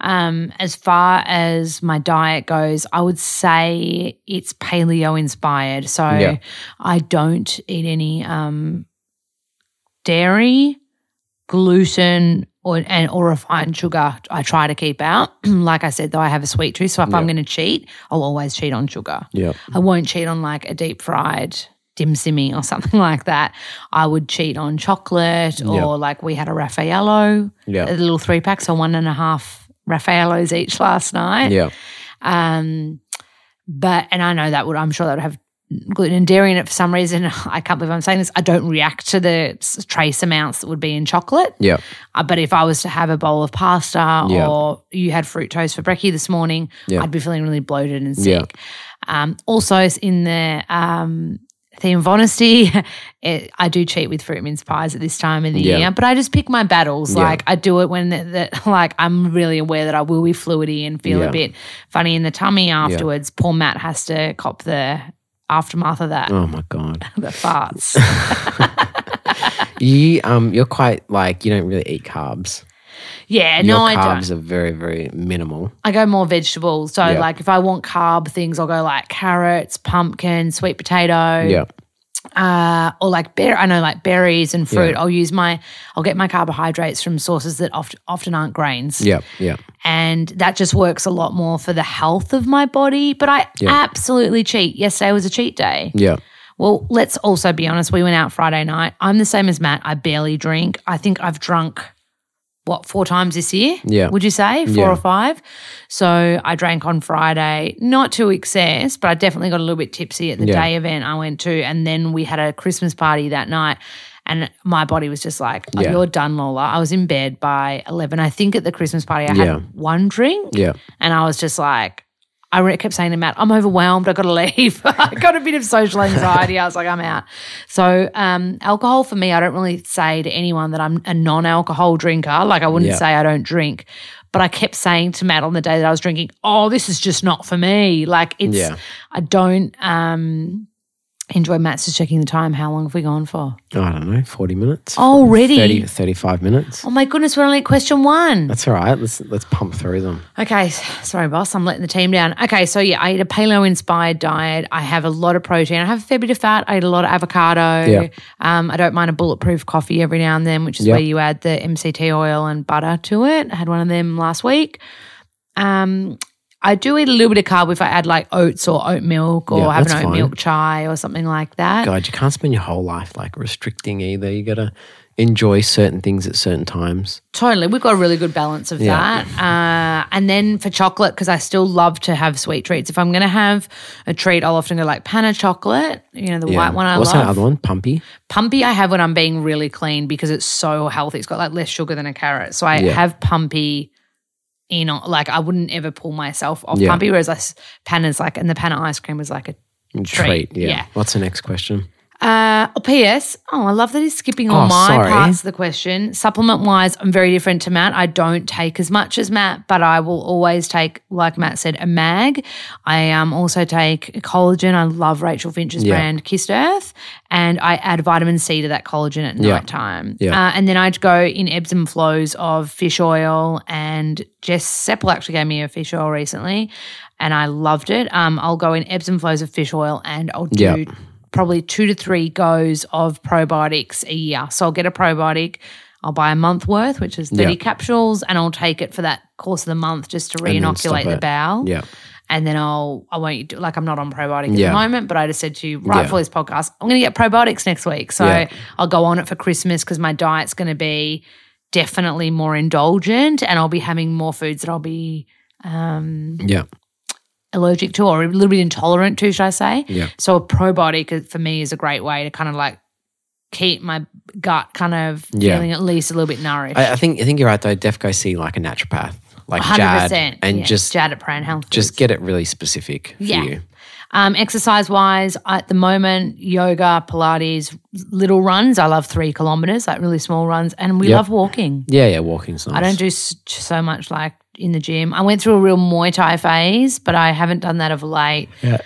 Um, as far as my diet goes, I would say it's paleo inspired. So Yeah. I don't eat any um, dairy, gluten, or and or refined sugar. I try to keep out. like I said, though, I have a sweet tooth, so if I'm going to cheat, I'll always cheat on sugar. Yep. I won't cheat on like a deep fried dim simmy or something like that. I would cheat on chocolate or Yeah. like we had a Raffaello, Yeah. a little three pack, so one and a half Raffaellos each last night. Yep. Um, but and I know that would I'm sure that would have gluten and dairy in it for some reason. I can't believe I'm saying this. I don't react to the trace amounts that would be in chocolate. Yep. Uh, but if I was to have a bowl of pasta Yeah. or you had fruit toast for brekkie this morning, Yeah. I'd be feeling really bloated and Yeah. sick. Um, also, in the um, theme of honesty, it, I do cheat with fruit mince pies at this time of the Yeah. year, but I just pick my battles. Yeah. Like I do it when that, like I'm really aware that I will be fluidy and feel Yeah. a bit funny in the tummy afterwards. Poor Matt has to cop the aftermath of that, Oh my god. the farts. You um you're quite like you don't really eat carbs. yeah, Your no, I don't. carbs are very very minimal. I go more vegetables. So, Yeah. like, if I want carb things, I'll go like carrots, pumpkin, sweet potato, Yeah. Uh, or like bear. I know like berries and fruit. Yeah. I'll use my. I'll get my carbohydrates from sources that oft, often aren't grains, Yeah, yeah. and that just works a lot more for the health of my body. But I Yeah. absolutely cheat. Yesterday was a cheat day. Yeah. Well, let's also be honest. We went out Friday night. I'm the same as Matt. I barely drink. I think I've drunk what four times this year. Yeah. Would you say four Yeah. or five? So I drank on Friday, not to excess, but I definitely got a little bit tipsy at the Yeah. day event I went to, and then we had a Christmas party that night. And my body was just like, oh, Yeah. "You're done, Lola." I was in bed by eleven. I think at the Christmas party I Yeah. had one drink, Yep. and I was just like, I kept saying to Matt, I'm overwhelmed. I got to leave. I got a bit of social anxiety. I was like, I'm out. So, um, alcohol for me, I don't really say to anyone that I'm a non alcohol drinker. Like, I wouldn't Yeah. say I don't drink. But I kept saying to Matt on the day that I was drinking, oh, this is just not for me. Like, it's, Yeah. I don't um, enjoy Matt's just checking the time. How long have we gone for? I don't know, 40 minutes. Already? 30, 35 minutes. Oh my goodness, we're only at question one. That's all right. Let's let's pump through them. Okay, sorry, boss. I'm letting the team down. Okay, so yeah, I eat a paleo inspired diet. I have a lot of protein. I have a fair bit of fat. I eat a lot of avocado. Yeah. Um, I don't mind a bulletproof coffee every now and then, which is Yeah. where you add the MCT oil and butter to it. I had one of them last week. Um, I do eat a little bit of carb if I add like oats or oat milk or Yeah, have an oat fine. milk chai or something like that. God, you can't spend your whole life like restricting either. You got to enjoy certain things at certain times. Totally. We've got a really good balance of Yeah. that. Uh, and then for chocolate, because I still love to have sweet treats. If I'm going to have a treat, I'll often go like Pana chocolate, you know, the white one I What's love. that other one? Pumpy. Pumpy, I have when I'm being really clean because it's so healthy. It's got like less sugar than a carrot. So I Yeah. have pumpy in, like, I wouldn't ever pull myself off Yeah. pumpy, whereas I, Pana's like, and the Pana ice cream was like a Treat. Yeah. yeah. What's the next question? Uh, oh, P.S. Oh, I love that he's skipping all Oh, my sorry. parts of the question. Supplement wise, I'm very different to Matt. I don't take as much as Matt, but I will always take, like Matt said, a mag. I um, also take collagen. I love Rachel Finch's Yeah. brand Kissed Earth, and I add vitamin C to that collagen at Yeah. night time. Yeah. Uh, and then I'd go in ebbs and flows of fish oil. And Jess Sepel actually gave me a fish oil recently, and I loved it. Um, I'll go in ebbs and flows of fish oil, and I'll do. Probably two to three goes of probiotics a year. So I'll get a probiotic. I'll buy a month worth, which is 30 Yeah. capsules, and I'll take it for that course of the month just to then re-inoculate the bowel. Yeah. And then I'll, I won't do, like, I'm not on probiotic at Yeah. the moment, but I just said to you right Yeah. before this podcast, I'm going to get probiotics next week. So. I'll go on it for Christmas because my diet's going to be definitely more indulgent and I'll be having more foods that I'll be um, Yeah. Allergic to or a little bit intolerant to, should I say? Yeah. So a probiotic for me is a great way to kind of like keep my gut kind of Yeah. feeling at least a little bit nourished. I, I think I think you're right though. Def go see like a naturopath, like Hundred Jad, and yeah. just Jad at Prahran Health. just get it really specific for Yeah. you. Um, exercise wise, at the moment, yoga, Pilates, little runs. I love three kilometers, like really small runs, and we Yep. love walking. Yeah, yeah, walking's nice. I don't do so much like in the gym. I went through a real Muay Thai phase, but I haven't done that of late. Yeah.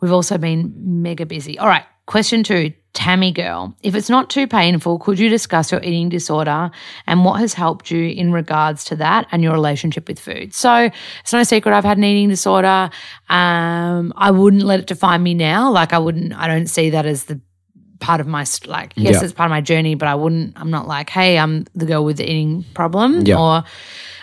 We've also been mega busy. All right, question two, Tammy girl. If it's not too painful, could you discuss your eating disorder and what has helped you in regards to that and your relationship with food? So it's no secret I've had an eating disorder. Um, I wouldn't let it define me now. Like I wouldn't. I don't see that as the part of my like. Yes, Yeah. it's part of my journey, but I wouldn't. I'm not like, hey, I'm the girl with the eating problem Yeah. or.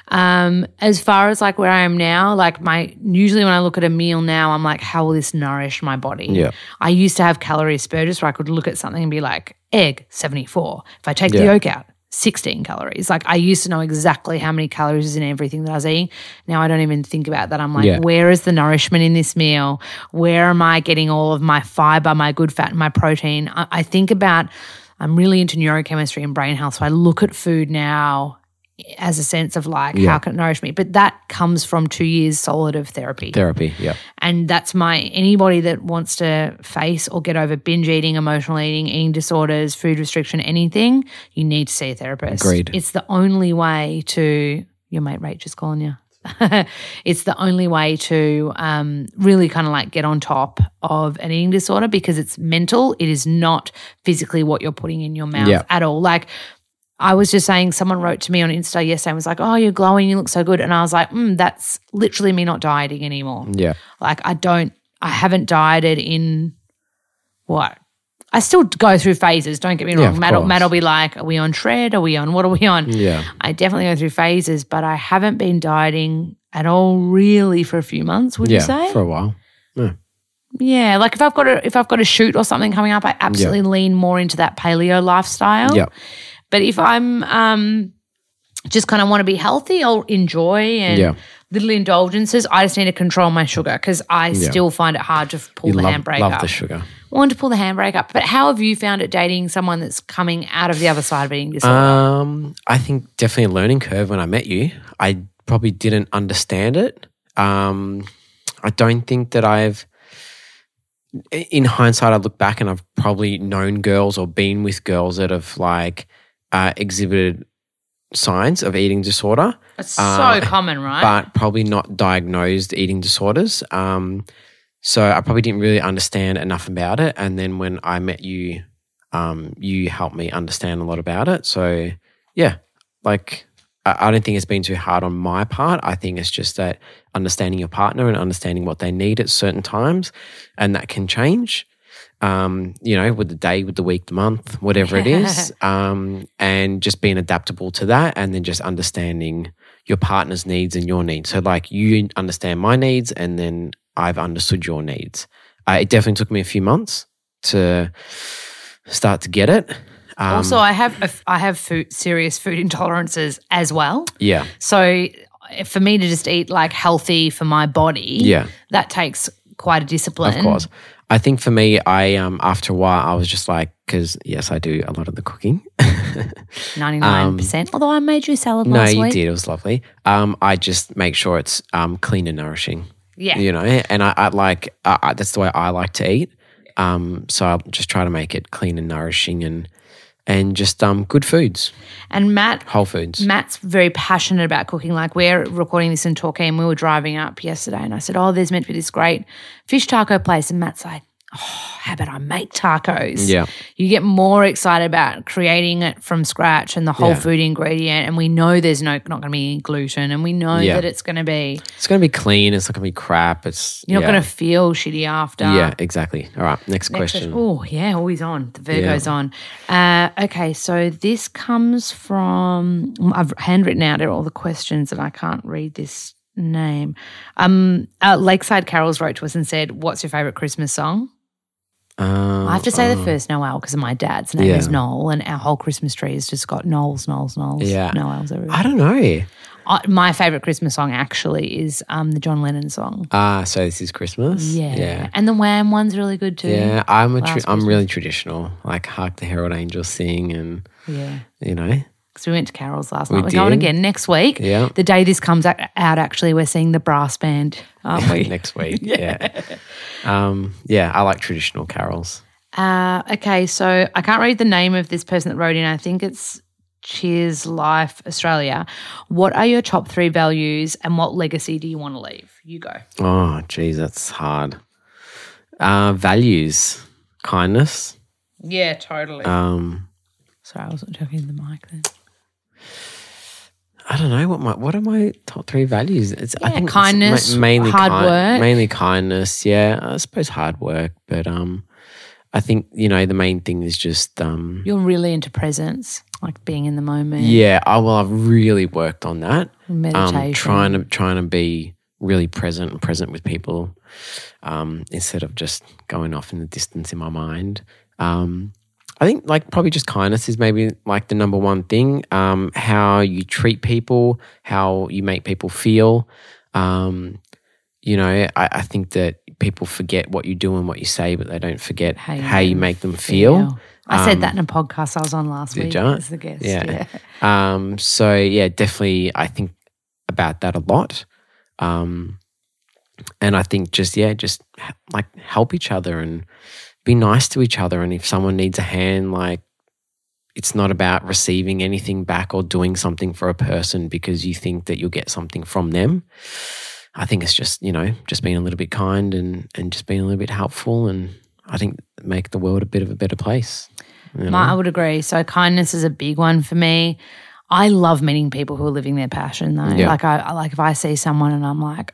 Um, as far as like where I am now, like my usually when I look at a meal now, I'm like, how will this nourish my body? Yeah. I used to have calorie asperges where I could look at something and be like, egg, 74. If I take the yolk out, 16 calories. Like I used to know exactly how many calories is in everything that I was eating. Now I don't even think about that. I'm like, Yeah. where is the nourishment in this meal? Where am I getting all of my fiber, my good fat, and my protein? I, I think about, I'm really into neurochemistry and brain health. So I look at food now as a sense of like, Yeah. how can it nourish me? But that comes from two years solid of therapy. Therapy, yeah. And that's my anybody that wants to face or get over binge eating, emotional eating, eating disorders, food restriction, anything, you need to see a therapist. Agreed. It's the only way to your mate Rachel's calling you. it's the only way to um, really kind of like get on top of an eating disorder because it's mental. It is not physically what you're putting in your mouth Yeah. at all. Like I was just saying, someone wrote to me on Insta yesterday and was like, "Oh, you're glowing. You look so good." And I was like, mm, "That's literally me not dieting anymore." Yeah. Like I don't, I haven't dieted in what? I still go through phases. Don't get me wrong. of Matt, will-. Matt will be like, "Are we on shred? Are we on what are we on?" Yeah. I definitely go through phases, but I haven't been dieting at all really for a few months. Would yeah. you say? For a while. yeah, like if I've got a if I've got a shoot or something coming up, I absolutely lean more into that paleo lifestyle. Yeah. But if I'm um, just kind of want to be healthy, I'll enjoy and Yeah. little indulgences. I just need to control my sugar because I still find it hard to pull You the love, handbrake love up. the sugar. I want to pull the handbrake up. But how have you found it dating someone that's coming out of the other side of eating disorder? Um, I think definitely a learning curve when I met you. I probably didn't understand it. Um, I don't think that I've, in hindsight, I look back and I've probably known girls or been with girls that have like uh, exhibited signs of eating disorder, it's uh, so common, right? but probably not diagnosed eating disorders. Um, so I probably didn't really understand enough about it. And then when I met you, um, you helped me understand a lot about it. So yeah, like I, I don't think it's been too hard on my part. I think it's just that understanding your partner and understanding what they need at certain times, and that can change. Um, you know, with the day, with the week, the month, whatever it is, um, and just being adaptable to that, and then just understanding your partner's needs and your needs. So, like, you understand my needs, and then I've understood your needs. Uh, it definitely took me a few months to start to get it. Um, also, I have a, I have food, serious food intolerances as well. yeah, So for me to just eat like healthy for my body, Yeah. that takes quite a discipline. of course. I think for me, I um, after a while, I was just like, because yes, I do a lot of the cooking. ninety nine percent. Although I made you salad no, last you week. did. It was lovely. Um, I just make sure it's um, clean and nourishing. Yeah. you know, and I, I like I, I, that's the way I like to eat. Um, so I'll just try to make it clean and nourishing and and just um good foods, And Matt, whole foods. Matt's very passionate about cooking. Like we're recording this in Torquay and we were driving up yesterday and I said, Oh, there's meant to be this great fish taco place. And Matt's like, Oh, how about I make tacos? Yeah. You get more excited about creating it from scratch and the whole Yeah. food ingredient. And we know there's no not gonna be gluten and we know Yeah. that it's gonna be It's gonna be clean. It's not gonna be crap. It's you're yeah. not gonna feel shitty after. yeah, exactly. All right, next, Next question. Oh, yeah, always on. The Virgo's on. Uh, okay, so this comes from, I've handwritten out all the questions and I can't read this name. Um, uh, Lakeside Carols wrote to us and said, What's your favorite Christmas song? Um, I have to say uh, the first Noel because of my dad's name Yeah. is Noel and our whole Christmas tree has just got Noels, Noels, Noels. Yeah. Noels everywhere. I don't know. Uh, my favorite Christmas song actually is um, the John Lennon song. Ah, so this is Christmas. Yeah. yeah. And the Wham one's really good too. Yeah, I'm a tra- I'm really traditional. Like hark the herald angels sing, and Yeah. you know, because we went to Carol's last We night. We're going again next week. Yeah. The day this comes out, actually, we're seeing the brass band, aren't we? next week. yeah. Um, yeah, I like traditional carols. Uh, okay, so I can't read the name of this person that wrote in. I think it's Cheers Life Australia. What are your top three values and what legacy do you want to leave? You go. Oh, geez, that's hard. Uh, values, kindness. Yeah, totally. Um, Sorry, I wasn't talking to the mic then. I don't know what my what are my top three values. It's I Yeah, think it's kindness, mainly hard kind- work. mainly kindness. Yeah, I suppose hard work, but um, I think you know the main thing is just um, You're really into presence, like being in the moment, yeah. I well, I've really worked on that. meditation. um, trying to trying to be really present and present with people um, instead of just going off in the distance in my mind. Um, I think like probably just kindness is maybe like the number one thing. Um, how you treat people, how you make people feel. Um, you know, I, I think that people forget what you do and what you say, but they don't forget How how you you, make them feel. I said Um, that in a podcast I was on last week ya? as the guest. Yeah. Um, so yeah, definitely, I think about that a lot. Um, and I think just yeah, just like help each other and be nice to each other. And if someone needs a hand, like it's not about receiving anything back or doing something for a person because you think that you'll get something from them. I think it's just you know just being a little bit kind and and just being a little bit helpful and I think make the world a bit of a better place. you know? I would agree. So kindness is a big one for me. I love meeting people who are living their passion though. Yeah. Like I like if I see someone and I'm like, like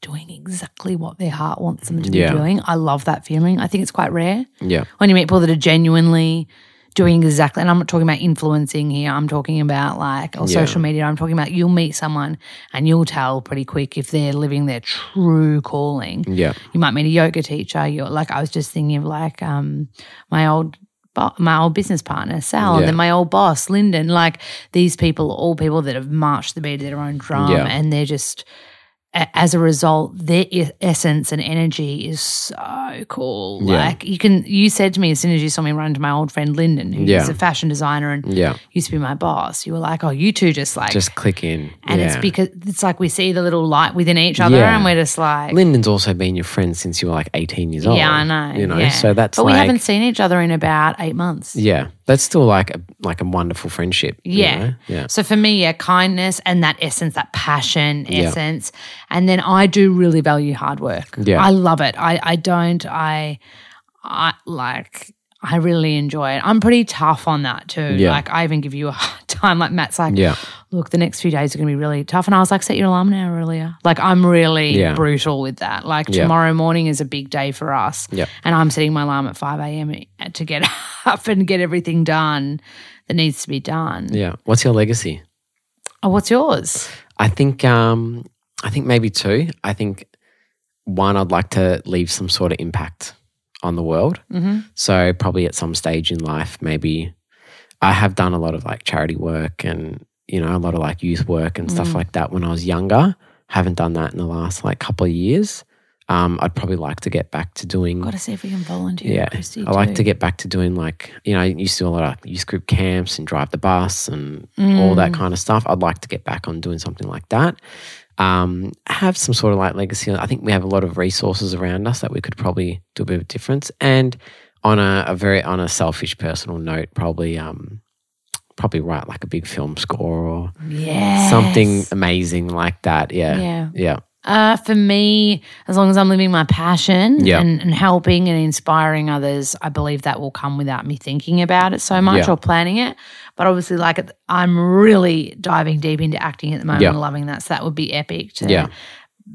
doing exactly what their heart wants them to Yeah. be doing. I love that feeling. I think it's quite rare yeah, when you meet people that are genuinely doing exactly and I'm not talking about influencing here. I'm talking about like or Yeah. social media. I'm talking about you'll meet someone and you'll tell pretty quick if they're living their true calling yeah, you might meet a yoga teacher. You're like I was just thinking of like um my old my old business partner Sal, Yeah. and then my old boss Lyndon. Like these people, all people that have marched the beat of their own drum, Yeah. and they're just. As a result, their essence and energy is so cool. Yeah. Like you can, you said to me as soon as you saw me run to my old friend Lyndon, who's Yeah. a fashion designer and yeah. used to be my boss. You were like, "Oh, you two just like Just click in. and it's because it's like we see the little light within each other, and we're just like, Lyndon's also been your friend since you were like 18 years old. yeah, I know, You know, so that's but like, we haven't seen each other in about eight months. yeah, that's still like a like a wonderful friendship. you Yeah. know? yeah, So for me, yeah, kindness and that essence, that passion essence. And then I do really value hard work. Yeah. I love it. I, I don't, I, I like, I really enjoy it. I'm pretty tough on that too. Yeah. Like I even give you a hard time. Like Matt's like, yeah, look, the next few days are going to be really tough. And I was like, set your alarm now earlier. Like, I'm really Yeah. brutal with that. Like, Yeah. tomorrow morning is a big day for us. Yeah. And I'm setting my alarm at 5 a.m. to get up and get everything done that needs to be done. yeah. What's your legacy? Oh, what's yours? I think um, I think maybe two. I think one, I'd like to leave some sort of impact on the world. Mm-hmm. So probably at some stage in life, maybe I have done a lot of like charity work and you know a lot of like youth work and stuff Mm. like that when I was younger. Haven't done that in the last like couple of years. Um, I'd probably like to get back to doing. Got to see if we can volunteer. yeah, Christy I like to get back to doing like you know I used to do a lot of youth group camps and drive the bus and all that Mm. kind of stuff. I'd like to get back on doing something like that. Um, have some sort of like legacy. I think we have a lot of resources around us that we could probably do a bit of difference. And on a, a very on a selfish personal note, probably um, probably write like a big film score or Yes. something amazing like that. Yeah, Yeah. yeah, Uh, for me, as long as I'm living my passion Yeah. and, and helping and inspiring others, I believe that will come without me thinking about it so much Yeah. or planning it. But obviously, like I'm really diving deep into acting at the moment, Yeah. loving that. So that would be epic to yeah.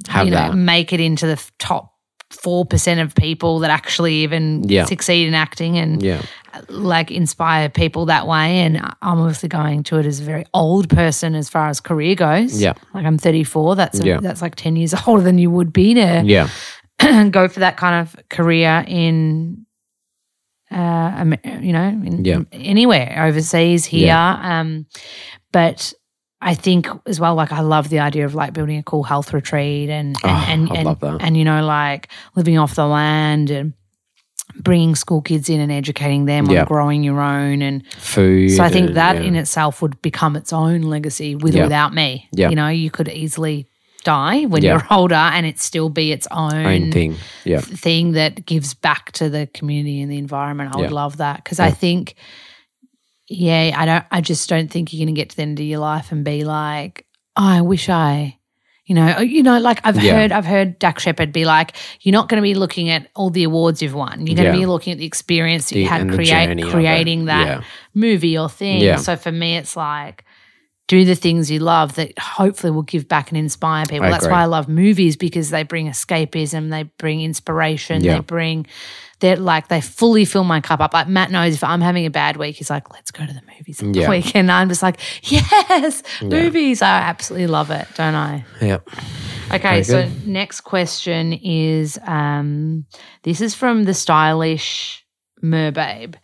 Have you know, that. make it into the top four percent of people that actually even Yeah. succeed in acting and Yeah, like inspire people that way. And I'm obviously going to it as a very old person as far as career goes. Yeah. like I'm 34. That's a, Yeah. that's like 10 years older than you would be to yeah, go for that kind of career in. Uh, you know, in, Yeah. anywhere overseas here. Um, but I think as well, like I love the idea of like building a cool health retreat and and Oh, and, and, and you know like living off the land and bringing school kids in and educating them Yeah. on growing your own and Food. so I think and, that yeah. in itself would become its own legacy with or without me. Yeah. You know, you could easily die when Yeah. you're older and it still be its own, own thing. Yeah. thing that gives back to the community and the environment. I would love that because I think, yeah, I don't. I just don't think you're going to get to the end of your life and be like, oh, I wish I. You know, oh, you know, like I've Yeah. heard, I've heard Dax Shepard be like, "You're not going to be looking at all the awards you've won. You're going to Yeah. be looking at the experience that The- you had create journey of it. creating that Yeah. movie or thing." So for me, it's like do the things you love that hopefully will give back and inspire people. I That's agree. why I love movies because they bring escapism, they bring inspiration, Yeah. they bring they're like they fully fill my cup up. Like Matt knows if I'm having a bad week, he's like, "Let's go to the movies on Yeah. the weekend." I'm just like, "Yes, movies! I absolutely love it, don't I?" Yep. Okay, Very so next question is um, this is from the stylish Merbabe.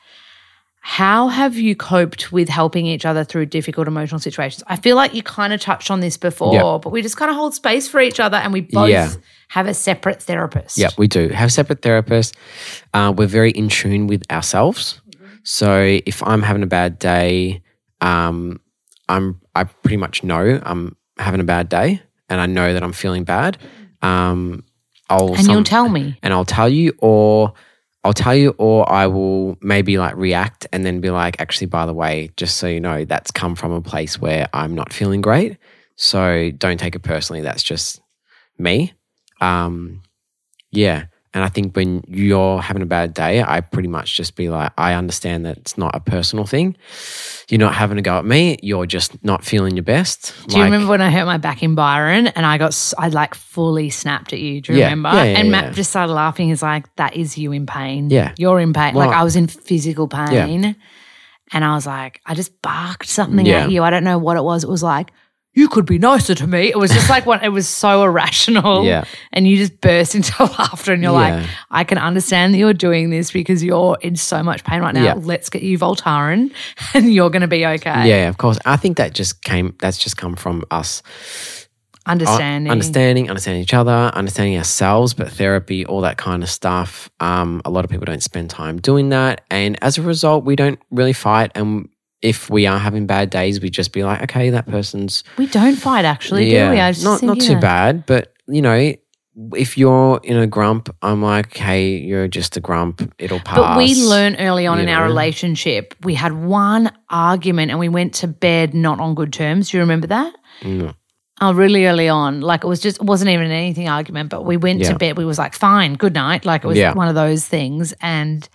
How have you coped with helping each other through difficult emotional situations? I feel like you kind of touched on this before, Yeah. but we just kind of hold space for each other and we both Yeah. have a separate therapist. Yeah, we do have separate therapists. Uh, we're very in tune with ourselves. So if I'm having a bad day, um, I'm I pretty much know I'm having a bad day, and I know that I'm feeling bad. Um, I'll And some- you'll tell me. and I'll tell you, or I'll tell you, or I will maybe like react and then be like, actually, by the way, just so you know, that's come from a place where I'm not feeling great. So don't take it personally. That's just me. Um, yeah. And I think when you're having a bad day, I pretty much just be like, I understand that it's not a personal thing. You're not having a go at me. You're just not feeling your best. Do you remember when I hurt my back in Byron and I got, I like fully snapped at you? Do you Yeah. remember? Yeah, yeah, and Matt just started laughing. He's like, that is you in pain. Yeah. You're in pain. like I was in physical pain. And I was like, I just barked something at you. I don't know what it was. It was like, you could be nicer to me. It was just like what it was so irrational. Yeah. And you just burst into laughter and you're Yeah. like, I can understand that you're doing this because you're in so much pain right now. Yeah. Let's get you Voltaren and you're going to be okay. Yeah, of course. I think that just came, that's just come from us Understanding. Uh, understanding, understanding each other, understanding ourselves, but therapy, all that kind of stuff. Um, a lot of people don't spend time doing that, and as a result, we don't really fight. And if we are having bad days, we just be like, okay, that person's We don't fight actually, do we? I just not not too bad, but you know. If you're in a grump, I'm like, hey, you're just a grump. It'll pass. But we learned early on you in our relationship, we had one argument and we went to bed not on good terms. Do you remember that? No. Oh, really early on. Like it was just, it wasn't even anything argument, but we went Yeah. to bed. We was like, fine, good night. Like it was Yeah. one of those things. And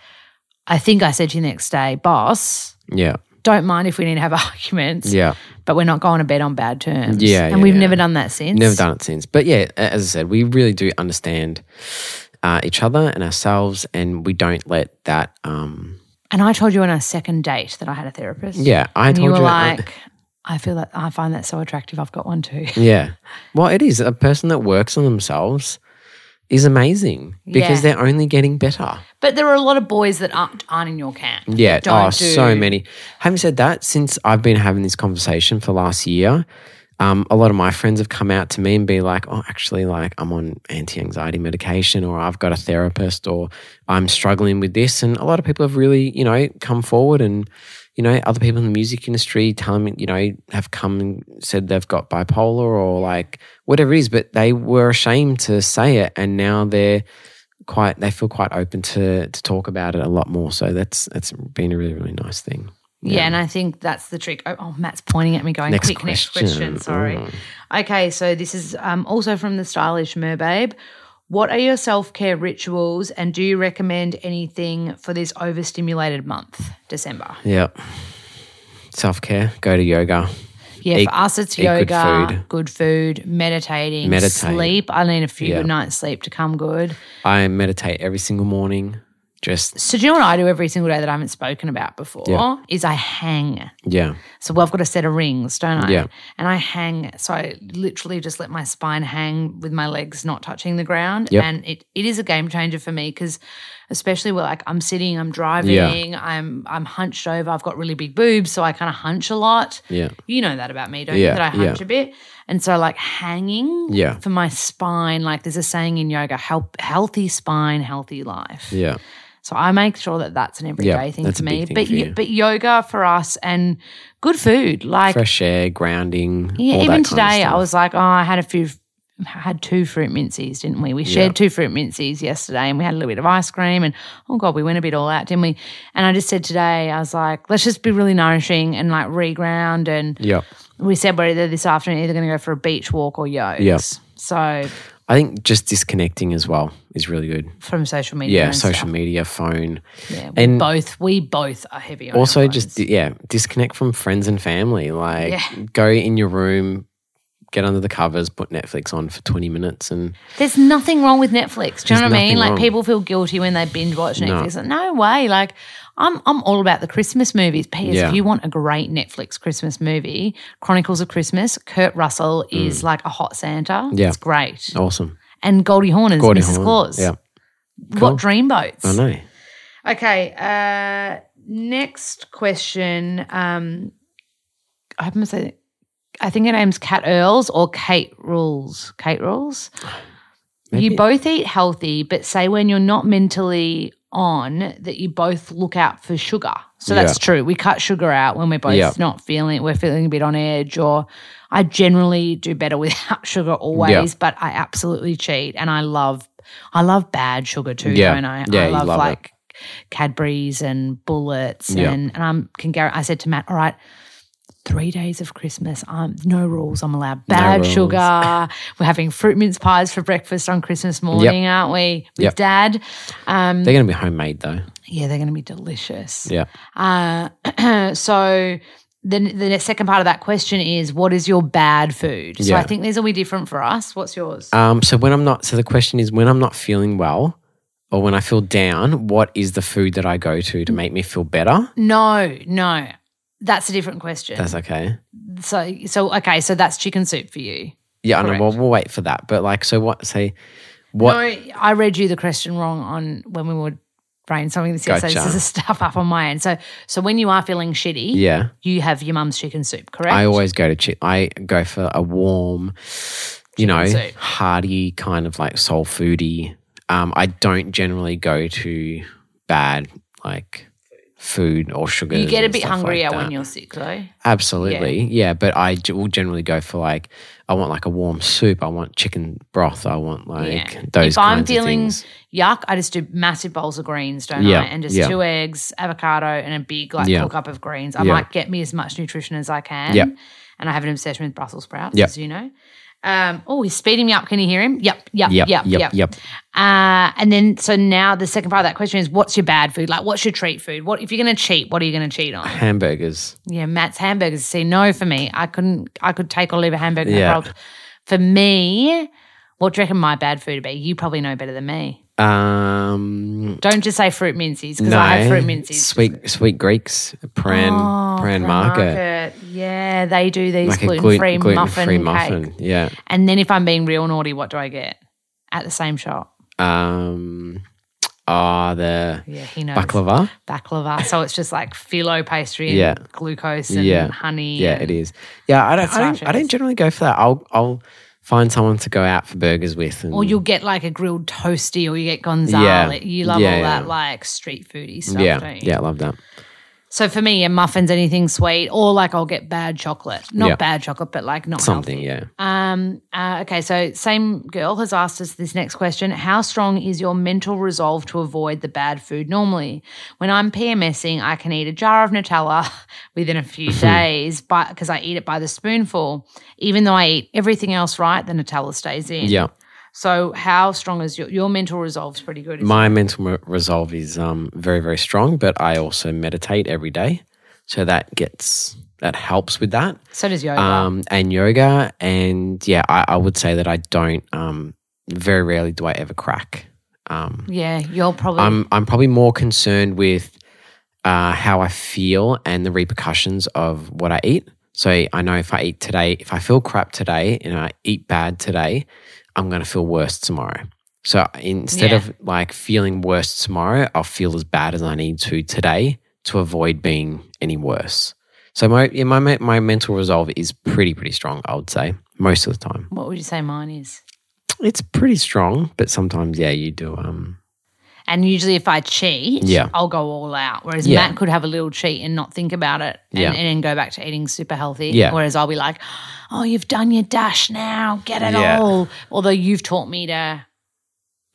I think I said to you the next day, boss, Yeah, don't mind if we need to have arguments, yeah. but we're not going to bed on bad terms. Yeah, And yeah, we've yeah. never done that since. Never done it since. But yeah, as I said, we really do understand uh, each other and ourselves, and we don't let that. Um, And I told you on our second date that I had a therapist. yeah, I And told you were you. that- like, I feel that I find that so attractive. I've got one too. yeah. Well, it is a person that works on themselves is amazing because Yeah. they're only getting better. But there are a lot of boys that aren't, aren't in your camp. Yeah. Oh, do- so many. Having said that, since I've been having this conversation for last year, um, a lot of my friends have come out to me and be like, "Oh, actually, like I'm on anti-anxiety medication, or I've got a therapist, or I'm struggling with this." And a lot of people have really, you know, come forward and. You know, other people in the music industry telling me, you know, have come and said they've got bipolar or like whatever it is, but they were ashamed to say it, and now they're quite they feel quite open to to talk about it a lot more. So that's that's been a really really nice thing. Yeah, and I think that's the trick. Oh, oh, Matt's pointing at me going, Next quick, next question. question. Sorry. Oh. Okay, so this is um, also from the stylish merbabe. What are your self care rituals and do you recommend anything for this overstimulated month, December? Yeah. Self care, go to yoga. Yeah, Eat- for us it's eat good yoga, food. good food, meditating, Meditate. sleep. I need a few Yeah. good nights sleep to come good. I meditate every single morning. Just So do you know what I do every single day that I haven't spoken about before? Yeah. Is I hang. yeah, So I've got a set of rings, don't I? Yeah. And I hang. So I literally just let my spine hang with my legs not touching the ground. Yep. And it, it is a game changer for me because especially where like I'm sitting, I'm driving, I'm I'm hunched over, I've got really big boobs, so I kind of hunch a lot. yeah, You know that about me, don't Yeah, you? That I hunch yeah. a bit. And so like hanging Yeah. for my spine, like there's a saying in yoga, help healthy spine, healthy life. yeah, So I make sure that that's an everyday Yeah, thing for me. thing but for you. but yoga for us and good food like Fresh air, grounding. yeah, even today, I was like, oh, I had a few, had two fruit mincies, didn't we? We shared two fruit mincies yesterday, and we had a little bit of ice cream, and oh god, we went a bit all out, didn't we? And I just said today, I was like, let's just be really nourishing and like reground, and Yeah. we said we're either this afternoon either going to go for a beach walk or yoga. Yeah. So I think just disconnecting as well is really good. from social media, Yeah, social stuff. media, phone. Yeah, we And- both we both are heavy. On Also, just yeah, disconnect from friends and family. Like, Yeah. go in your room, get under the covers, put Netflix on for twenty minutes, and There's nothing wrong with Netflix. Do you know what I mean? Like wrong. people feel guilty when they binge watch No. Netflix. Like, no way. Like I'm I'm all about the Christmas movies. P.S. Yeah. If you want a great Netflix Christmas movie, Chronicles of Christmas, Kurt Russell is like a hot Santa. Mm. Yeah. It's great. awesome. And Goldie Hawn is Goldie Mrs. Hawn. Claus. Yeah, cool. What dreamboats? I know. Okay. Uh, next question. Um, I happen to say, I think her name's Kat Earls or Kate Rules. Kate Rules. Maybe- You both eat healthy, but say when you're not mentally on that you both look out for sugar. So that's true. We cut sugar out when we're both Yeah. not feeling we're feeling a bit on edge or I generally do better without sugar always, but I absolutely cheat and I love I love bad sugar too, Yeah. don't I? Yeah, I love, love it. like Cadbury's and bullets Yeah. and and I'm can guarantee I said to Matt, all right, three days of Christmas. Um, no rules. I'm allowed bad rules. sugar. We're having fruit mince pies for breakfast on Christmas morning, aren't we? With Yep. Dad. Um, They're going to be homemade though. yeah, they're going to be delicious. Yeah. Uh, so then the second part of that question is, what is your bad food? So Yeah. I think these will be different for us. What's yours? Um. So when I'm not, so the question is, when I'm not feeling well, or when I feel down, what is the food that I go to to make me feel better? no, no. That's a different question. That's okay. so, so okay, so that's chicken soup for you. Yeah, I know. Correct. Well, we'll wait for that. But like, so what? Say, what? No, I read you the question wrong on when we were brainstorming this. Gotcha. This is a stuff up on my end. So, so when you are feeling shitty, Yeah. you have your mum's chicken soup, correct? I always go to chi- I go for a warm, you know, soup. hearty kind of like soul foody. Um, I don't generally go to bad like food or sugar. You get a bit hungrier when you're sick, though. absolutely yeah. But I will generally go for like I want like a warm soup. I want chicken broth. I want like Yeah. those. if I'm feeling things. yuck, I just do massive bowls of greens, don't Yeah, I? And just yeah. two eggs, avocado, and a big like Yeah. cup of greens. I Yeah. might get me as much nutrition as I can. Yeah. And I have an obsession with Brussels sprouts, Yeah. as you know. Um, oh, he's speeding me up. Can you hear him? Yep, yep, Yep, yep, yep, yep. Uh, and then, so now the second part of that question is, what's your bad food? Like, what's your treat food? What if you're going to cheat? What are you going to cheat on? Hamburgers. Yeah, Matt's hamburgers. See, no for me. I couldn't. I could take or leave a hamburger. Yeah. For me, what do you reckon my bad food would be? You probably know better than me. Um, Don't just say fruit minces because no, I have fruit minces. Sweet, sweet Greeks, Prahran, Oh, Prahran Prahran Market. Yeah, they do these like gluten free gluten muffin, free cake. muffin. Yeah. And then if I'm being real naughty, what do I get at the same shop? Um, ah, the Yeah, he knows. baklava. Baklava. So it's just like phyllo pastry and Yeah. glucose and Yeah. honey. Yeah, it is. Yeah, I don't. I don't, I don't generally go for that. I'll I'll find someone to go out for burgers with. And, Or you'll get like a grilled toasty or you get gonzale. Yeah. You love Yeah, all that like street foody stuff, yeah, don't you? yeah, I love that. So for me, yeah, muffins, anything sweet, or like I'll get bad chocolate. Not Yeah. bad chocolate, but like not Something. healthy. Yeah. Um, uh, okay, so same girl has asked us this next question. How strong is your mental resolve to avoid the bad food normally? When I'm PMSing, I can eat a jar of Nutella within a few days but because I eat it by the spoonful. Even though I eat everything else right, the Nutella stays in. Yeah. So how strong is your, your mental resolve? Is pretty good. My mental resolve is um very very strong, but I also meditate every day, so that gets that helps with that. So does yoga. Um, and yoga, and yeah, I, I would say that I don't. Um, very rarely do I ever crack. Um, yeah, you're probably I'm I'm probably more concerned with uh, how I feel and the repercussions of what I eat. So I know if I eat today, if I feel crap today and I eat bad today, I'm going to feel worse tomorrow. So instead Yeah. of like feeling worse tomorrow, I'll feel as bad as I need to today to avoid being any worse. So my my my mental resolve is pretty pretty strong. I would say most of the time. what would you say mine is? It's pretty strong, but sometimes yeah, you do um And usually, if I cheat, Yeah. I'll go all out. Whereas Yeah. Matt could have a little cheat and not think about it and, Yeah. and then go back to eating super healthy. Yeah. Whereas I'll be like, oh, you've done your dash now, get it Yeah. all. Although you've taught me to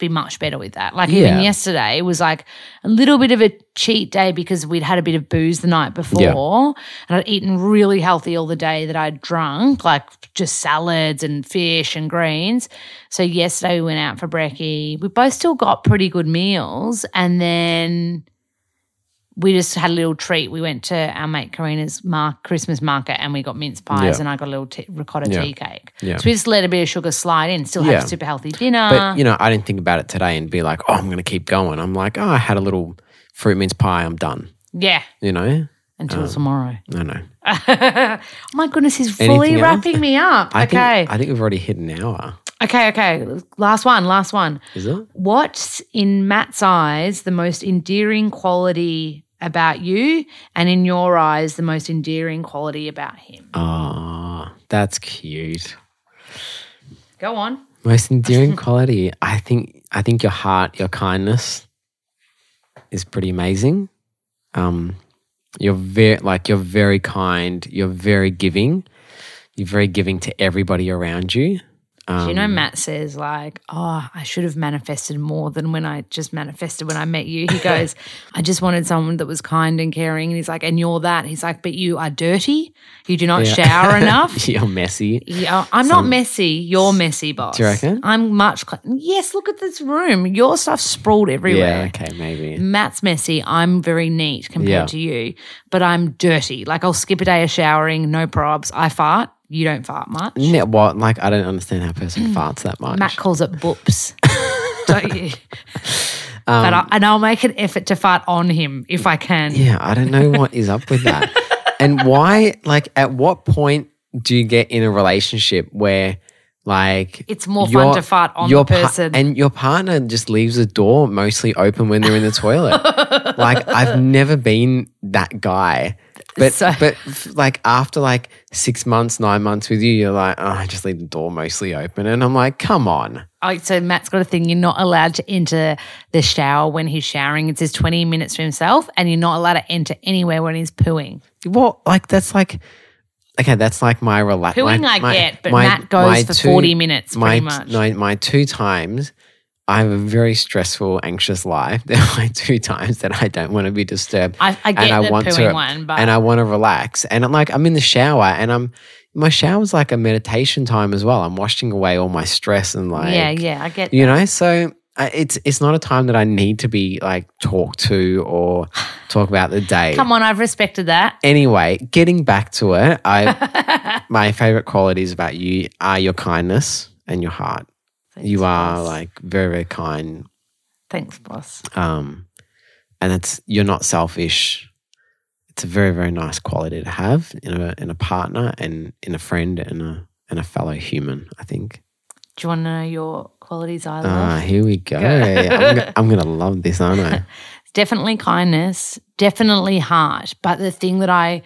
be much better with that. Like Yeah. even yesterday it was like a little bit of a cheat day because we'd had a bit of booze the night before Yeah. and I'd eaten really healthy all the day that I'd drunk, like just salads and fish and greens. So yesterday we went out for brekkie. We both still got pretty good meals and then we just had a little treat. We went to our mate Karina's mark, Christmas market and we got mince pies Yeah. and I got a little tea, ricotta Yeah. tea cake. Yeah. So we just let a bit of sugar slide in, still Yeah. a super healthy dinner. But you know, I didn't think about it today and be like, oh, I'm going to keep going. I'm like, oh, I had a little fruit mince pie. I'm done. yeah, You know, until um, tomorrow. I know. oh my goodness, he's fully wrapping me up. I okay. think I think we've already hit an hour. Okay, okay. Last one, last one. Is it? What's in Matt's eyes the most endearing quality about you, and in your eyes, the most endearing quality about him? Oh, that's cute. Go on. Most endearing quality. I think I think your heart, your kindness is pretty amazing. Um you're very like you're very kind, you're very giving. You're very giving to everybody around you. Um, you know Matt says like, "Oh, I should have manifested more than when I just manifested when I met you." He goes, "I just wanted someone that was kind and caring." And he's like, "And you're that." He's like, "But you are dirty. You do not Yeah. shower enough." you're messy. Yeah, I'm not messy. You're messy, boss. Do you reckon? I'm much. Cl- yes, look at this room. Your stuff's sprawled everywhere. Yeah, okay, maybe. Matt's messy. I'm very neat compared Yeah. to you, but I'm dirty. Like I'll skip a day of showering, no probs. I fart. You don't fart much. Ne- what? Like, I don't understand how a person farts that much. Matt calls it boops. don't you? Um, but I, and I'll make an effort to fart on him if I can. Yeah, I don't know what is up with that. and why, like, at what point do you get in a relationship where, like, It's more fun your- to fart on your person. and your partner just leaves the door mostly open when they're in the toilet. like, I've never been that guy. But, So- but like after like six months, nine months with you, you're like, oh, I just leave the door mostly open. And I'm like, come on. Oh, so Matt's got a thing. You're not allowed to enter the shower when he's showering. It says 20 minutes for himself, and you're not allowed to enter anywhere when he's pooing. Well, like that's like okay, that's like my relax. Pooing my, I my- get, but my- Matt goes for two- 40 minutes my, pretty much. No, my two times, I have a very stressful, anxious life. There are my two times that I don't want to be disturbed. I, I get and the I want to, one, but and I want to relax. And I'm like, I'm in the shower, and I'm my shower's like a meditation time as well. I'm washing away all my stress and like, yeah, yeah, I get you know. So uh, it's it's not a time that I need to be like talked to or talk about the day. Come on, I've respected that. Anyway, getting back to it, I my favorite qualities about you are your kindness and your heart. You are boss. like very very kind, Thanks, boss. um, and it's you're not selfish. It's a very very nice quality to have in a in a partner and in a friend and a and a fellow human. I think. Do you want to know your qualities I love? Ah, here we go. I'm, go- I'm gonna love this, aren't I? definitely kindness, definitely heart. But the thing that I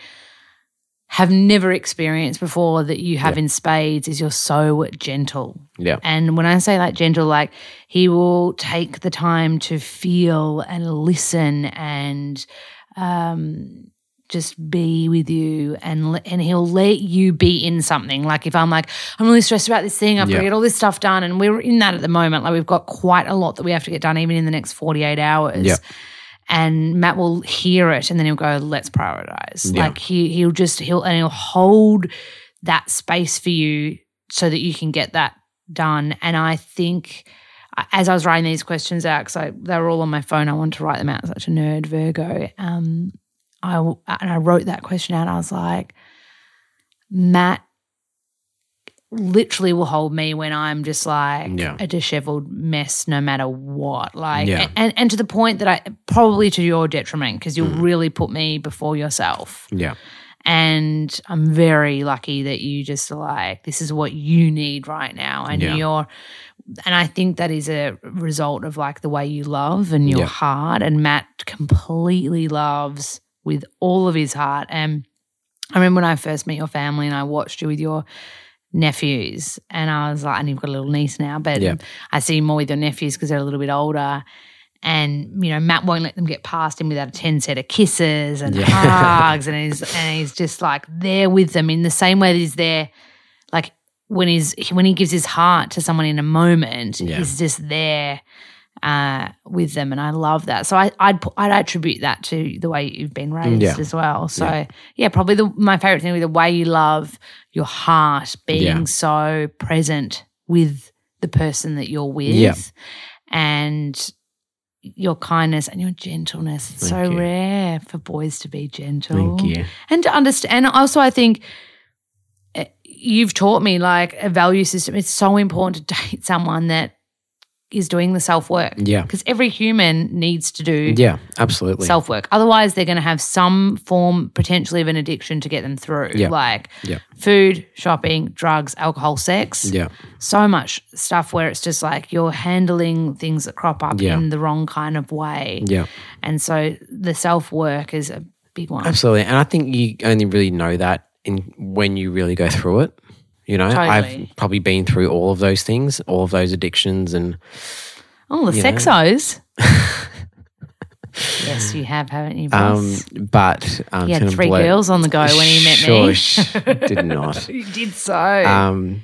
have never experienced before that you have in spades is you're so gentle. Yeah. And when I say like gentle, like he will take the time to feel and listen and um, just be with you and and he'll let you be in something. Like if I'm like I'm really stressed about this thing, I've got to get all this stuff done, and we're in that at the moment. Like we've got quite a lot that we have to get done, even in the next 48 hours. Yeah. And Matt will hear it, and then he'll go, "Let's prioritize." Yeah. Like he he'll just he'll and he'll hold that space for you so that you can get that done. And I think as I was writing these questions out, because they were all on my phone, I wanted to write them out. Such a nerd, Virgo. Um, I and I wrote that question out. I was like, Matt literally will hold me when I'm just like Yeah. a disheveled mess, no matter what. Like, Yeah. and and to the point that I probably to your detriment because you'll Mm. really put me before yourself. Yeah. And I'm very lucky that you just are like, this is what you need right now. And Yeah. you're, and I think that is a result of like the way you love and your Yeah. heart. And Matt completely loves with all of his heart. And I remember when I first met your family and I watched you with your nephews, and I was like, and you've got a little niece now, but Yeah. I see more with your nephews because they're a little bit older. and you know Matt won't let them get past him without a ten set of kisses and Yeah. hugs, and he's and he's just like there with them in the same way that he's there, like when he's when he gives his heart to someone in a moment, Yeah. he's just there uh, with them, and I love that. So I, I'd I'd attribute that to the way you've been raised Yeah. as well. So yeah, probably the my favorite thing with the way you love your heart being Yeah. so present with the person that you're with, Yeah. and your kindness and your gentleness. It's so you. rare for boys to be gentle. Thank you. And to understand, and also I think uh, you've taught me like a value system. It's so important to date someone that is doing the self work. Yeah. Because every human needs to do Yeah, absolutely. self work. Otherwise, they're going to have some form potentially of an addiction to get them through, Yeah. like Yeah. food, shopping, drugs, alcohol, sex. yeah. So much stuff where it's just like you're handling things that crop up Yeah. in the wrong kind of way. Yeah. And so the self work is a big one. Absolutely. And I think you only really know that in when you really go through it. You know, Totally. I've probably been through all of those things, all of those addictions and Oh, the sexos. yes, you have, haven't you, um but um he had three blow- girls on the go when he met me. Shush, did not. You did so. Um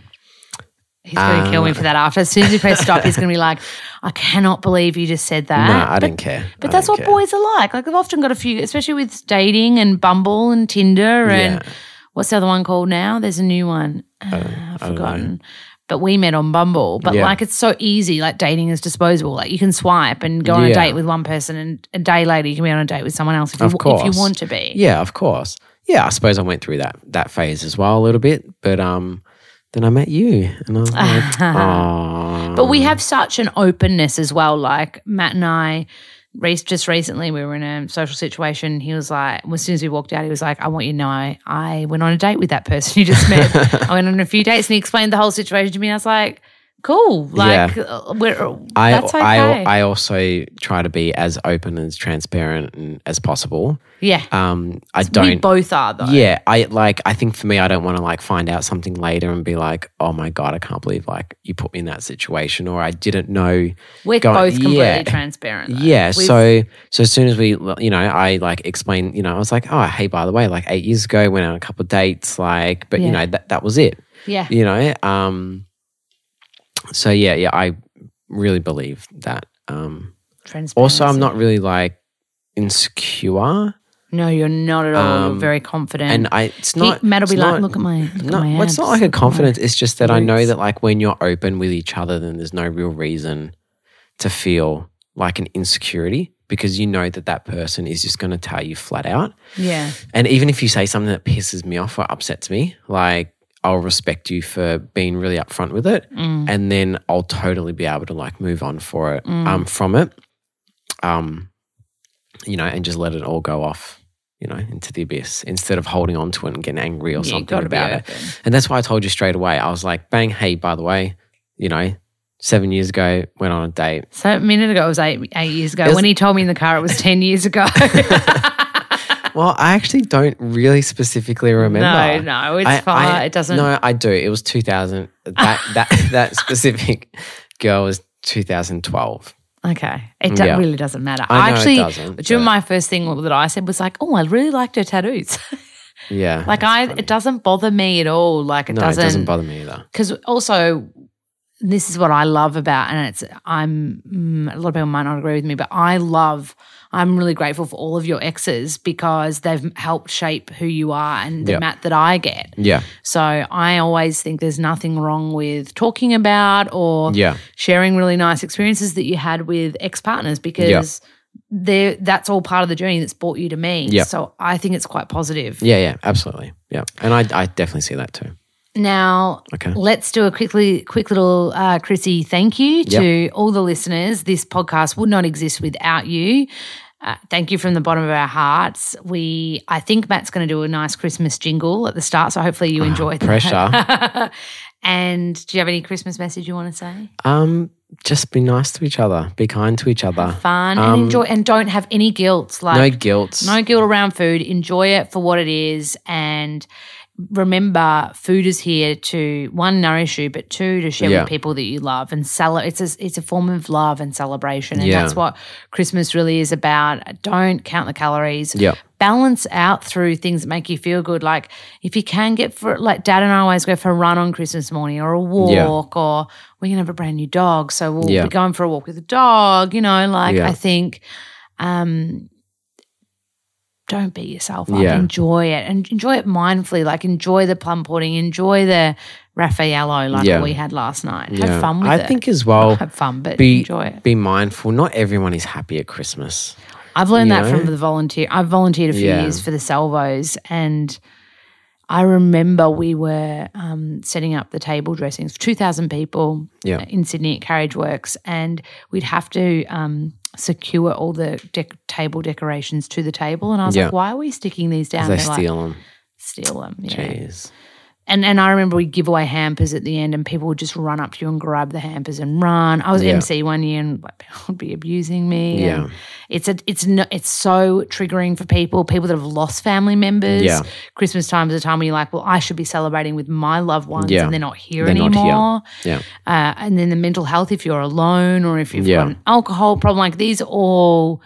he's going to kill me for that after. As soon as you press stop, he's going to be like, I cannot believe you just said that. no, I but, don't care. But I that's what care. boys are like. Like, I've often got a few, especially with dating and Bumble and Tinder and Yeah. What's the other one called now? There's a new one. Uh, I've forgotten. But we met on Bumble. But Yeah. like, it's so easy. Like, dating is disposable. Like, you can swipe and go on a Yeah. date with one person, and a day later, you can be on a date with someone else if you, Of if course. you want to be. Yeah, of course. Yeah, I suppose I went through that that phase as well a little bit, but um then I met you and I was like, oh. But we have such an openness as well. Like Matt and I, just recently, we were in a social situation. He was like, as soon as we walked out, he was like, I want you to know I, I went on a date with that person you just met. I went on a few dates and he explained the whole situation to me. I was like, cool. Like, uh, we're, I, that's okay. I I also try to be as open and as transparent and, as possible. yeah. Um, I don't. We both are, though. Yeah, I like. I think for me, I don't want to like find out something later and be like, "Oh my god, I can't believe like you put me in that situation," or I didn't know. We're Go- both completely yeah. transparent. though. Yeah, We've- so so as soon as we, you know, I like explain, you know, I was like, "Oh, hey, by the way, like eight years ago, went on a couple of dates, like, but Yeah. you know, that that was it, yeah. you know." Um, so yeah, yeah, I really believe that. Um, also, I'm not really like insecure, No, you're not at all. you're Um, very confident. and I it's He- not. Matt will be like, not- look at my, look No, at my well, it's not like a Look at my-" confidence. It's just that I know that like when you're open with each other, then there's no real reason to feel like an insecurity because you know that that person is just going to tell you flat out. Yeah. And even if you say something that pisses me off or upsets me, like I'll respect you for being really upfront with it, Mm. and then I'll totally be able to like move on for it um, from it, um, you know, and just let it all go off. You know, into the abyss instead of holding on to it and getting angry or Yeah, something about it. And that's why I told you straight away. I was like, bang, hey, by the way, you know, seven years ago, went on a date. So a minute ago it was eight eight years ago. Was- when he told me in the car it was ten years ago. Well, I actually don't really specifically remember. no, no, it's I- fine. I- it doesn't. No, I do. It was 2000. That that that specific girl was 2012. Okay, it do- Yeah. really doesn't matter. I it actually, doesn't, but- my first thing that I said was like, "Oh, I really liked her tattoos." Yeah. like I, it doesn't bother me at all. Like it no, doesn't. it doesn't bother me either. because also this is what I love about, and it's I'm mm, a lot of people might not agree with me, but I love. I'm really grateful for all of your exes because they've helped shape who you are and the Yeah. Matt that I get. Yeah. So I always think there's nothing wrong with talking about or Yeah. sharing really nice experiences that you had with ex partners because they're that's all part of the journey that's brought you to me. Yeah. So I think it's quite positive. Yeah. Yeah. Absolutely. Yeah. And I, I definitely see that too. Now, Okay. let's do a quickly, quick little uh, Chrissy thank you to all the listeners. This podcast would not exist without you. Uh, thank you from the bottom of our hearts. We, I think Matt's going to do a nice Christmas jingle at the start, so hopefully you enjoyed that. Pressure. and do you have any Christmas message you want to say? um, just be nice to each other. Be kind to each other. Fun Um, and enjoy, and don't have any guilt. Like no guilt. no guilt around food. Enjoy it for what it is, and remember food is here to one nourish you, but two to share Yeah. with people that you love and cel- It's a it's a form of love and celebration, and Yeah. that's what Christmas really is about. Don't count the calories. Yeah. Balance out through things that make you feel good. Like if you can get for like Dad and I always go for a run on Christmas morning or a walk, or we're gonna have a brand new dog, so we'll Yeah. be going for a walk with the dog. You know, like Yeah. I think. um don't beat yourself up. Yeah. Enjoy it and enjoy it mindfully. Like enjoy the plum pudding, enjoy the Raffaello like Yeah. we had last night. Yeah. Have fun with I it. I think as well, have fun, but be enjoy it. be mindful. Not everyone is happy at Christmas. I've learned that know? from the volunteer. I've volunteered a few years for the Salvos, and I remember we were um, setting up the table dressings for two thousand people Yeah. in Sydney at Carriageworks, and we'd have to um, secure all the dec- table decorations to the table. And I was Yeah. like, "Why are we sticking these down?" They They're like, steal them. steal them. Yeah. Jeez. And and I remember we'd give away hampers at the end, and people would just run up to you and grab the hampers and run. I was Yeah. MC one year, and people would be abusing me. Yeah. it's a it's no, it's so triggering for people, people that have lost family members. Yeah. Christmas time is a time when you're like, well, I should be celebrating with my loved ones, Yeah. and they're not here They're not here. anymore. Yeah. Uh, and then the mental health, if you're alone or if you've Yeah. got an alcohol problem, like these are all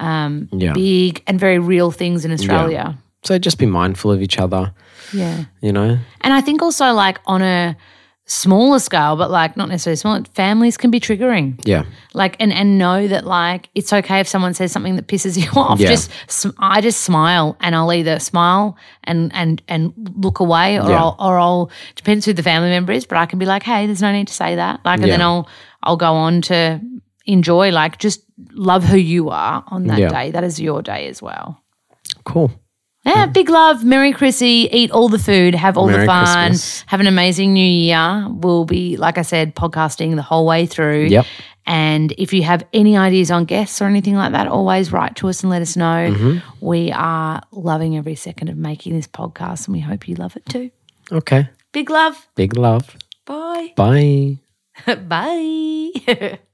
um, Yeah. big and very real things in Australia. So just be mindful of each other, yeah. you know? And I think also like on a smaller scale, but like not necessarily small, families can be triggering. Yeah. Like and and know that like it's okay if someone says something that pisses you off. Yeah. Just I just smile and I'll either smile and and and look away or Yeah. I'll or I'll depends who the family member is, but I can be like, hey, there's no need to say that. Like and then I'll I'll go on to enjoy like just love who you are on that Yeah. day. That is your day as well. Cool. Yeah, big love. Merry Chrissy. Eat all the food. Have all Merry the fun. Christmas. Have an amazing new year. We'll be, like I said, podcasting the whole way through. Yep. And if you have any ideas on guests or anything like that, always write to us and let us know. Mm-hmm. We are loving every second of making this podcast and we hope you love it too. Okay. Big love. Big love. Bye. Bye. Bye.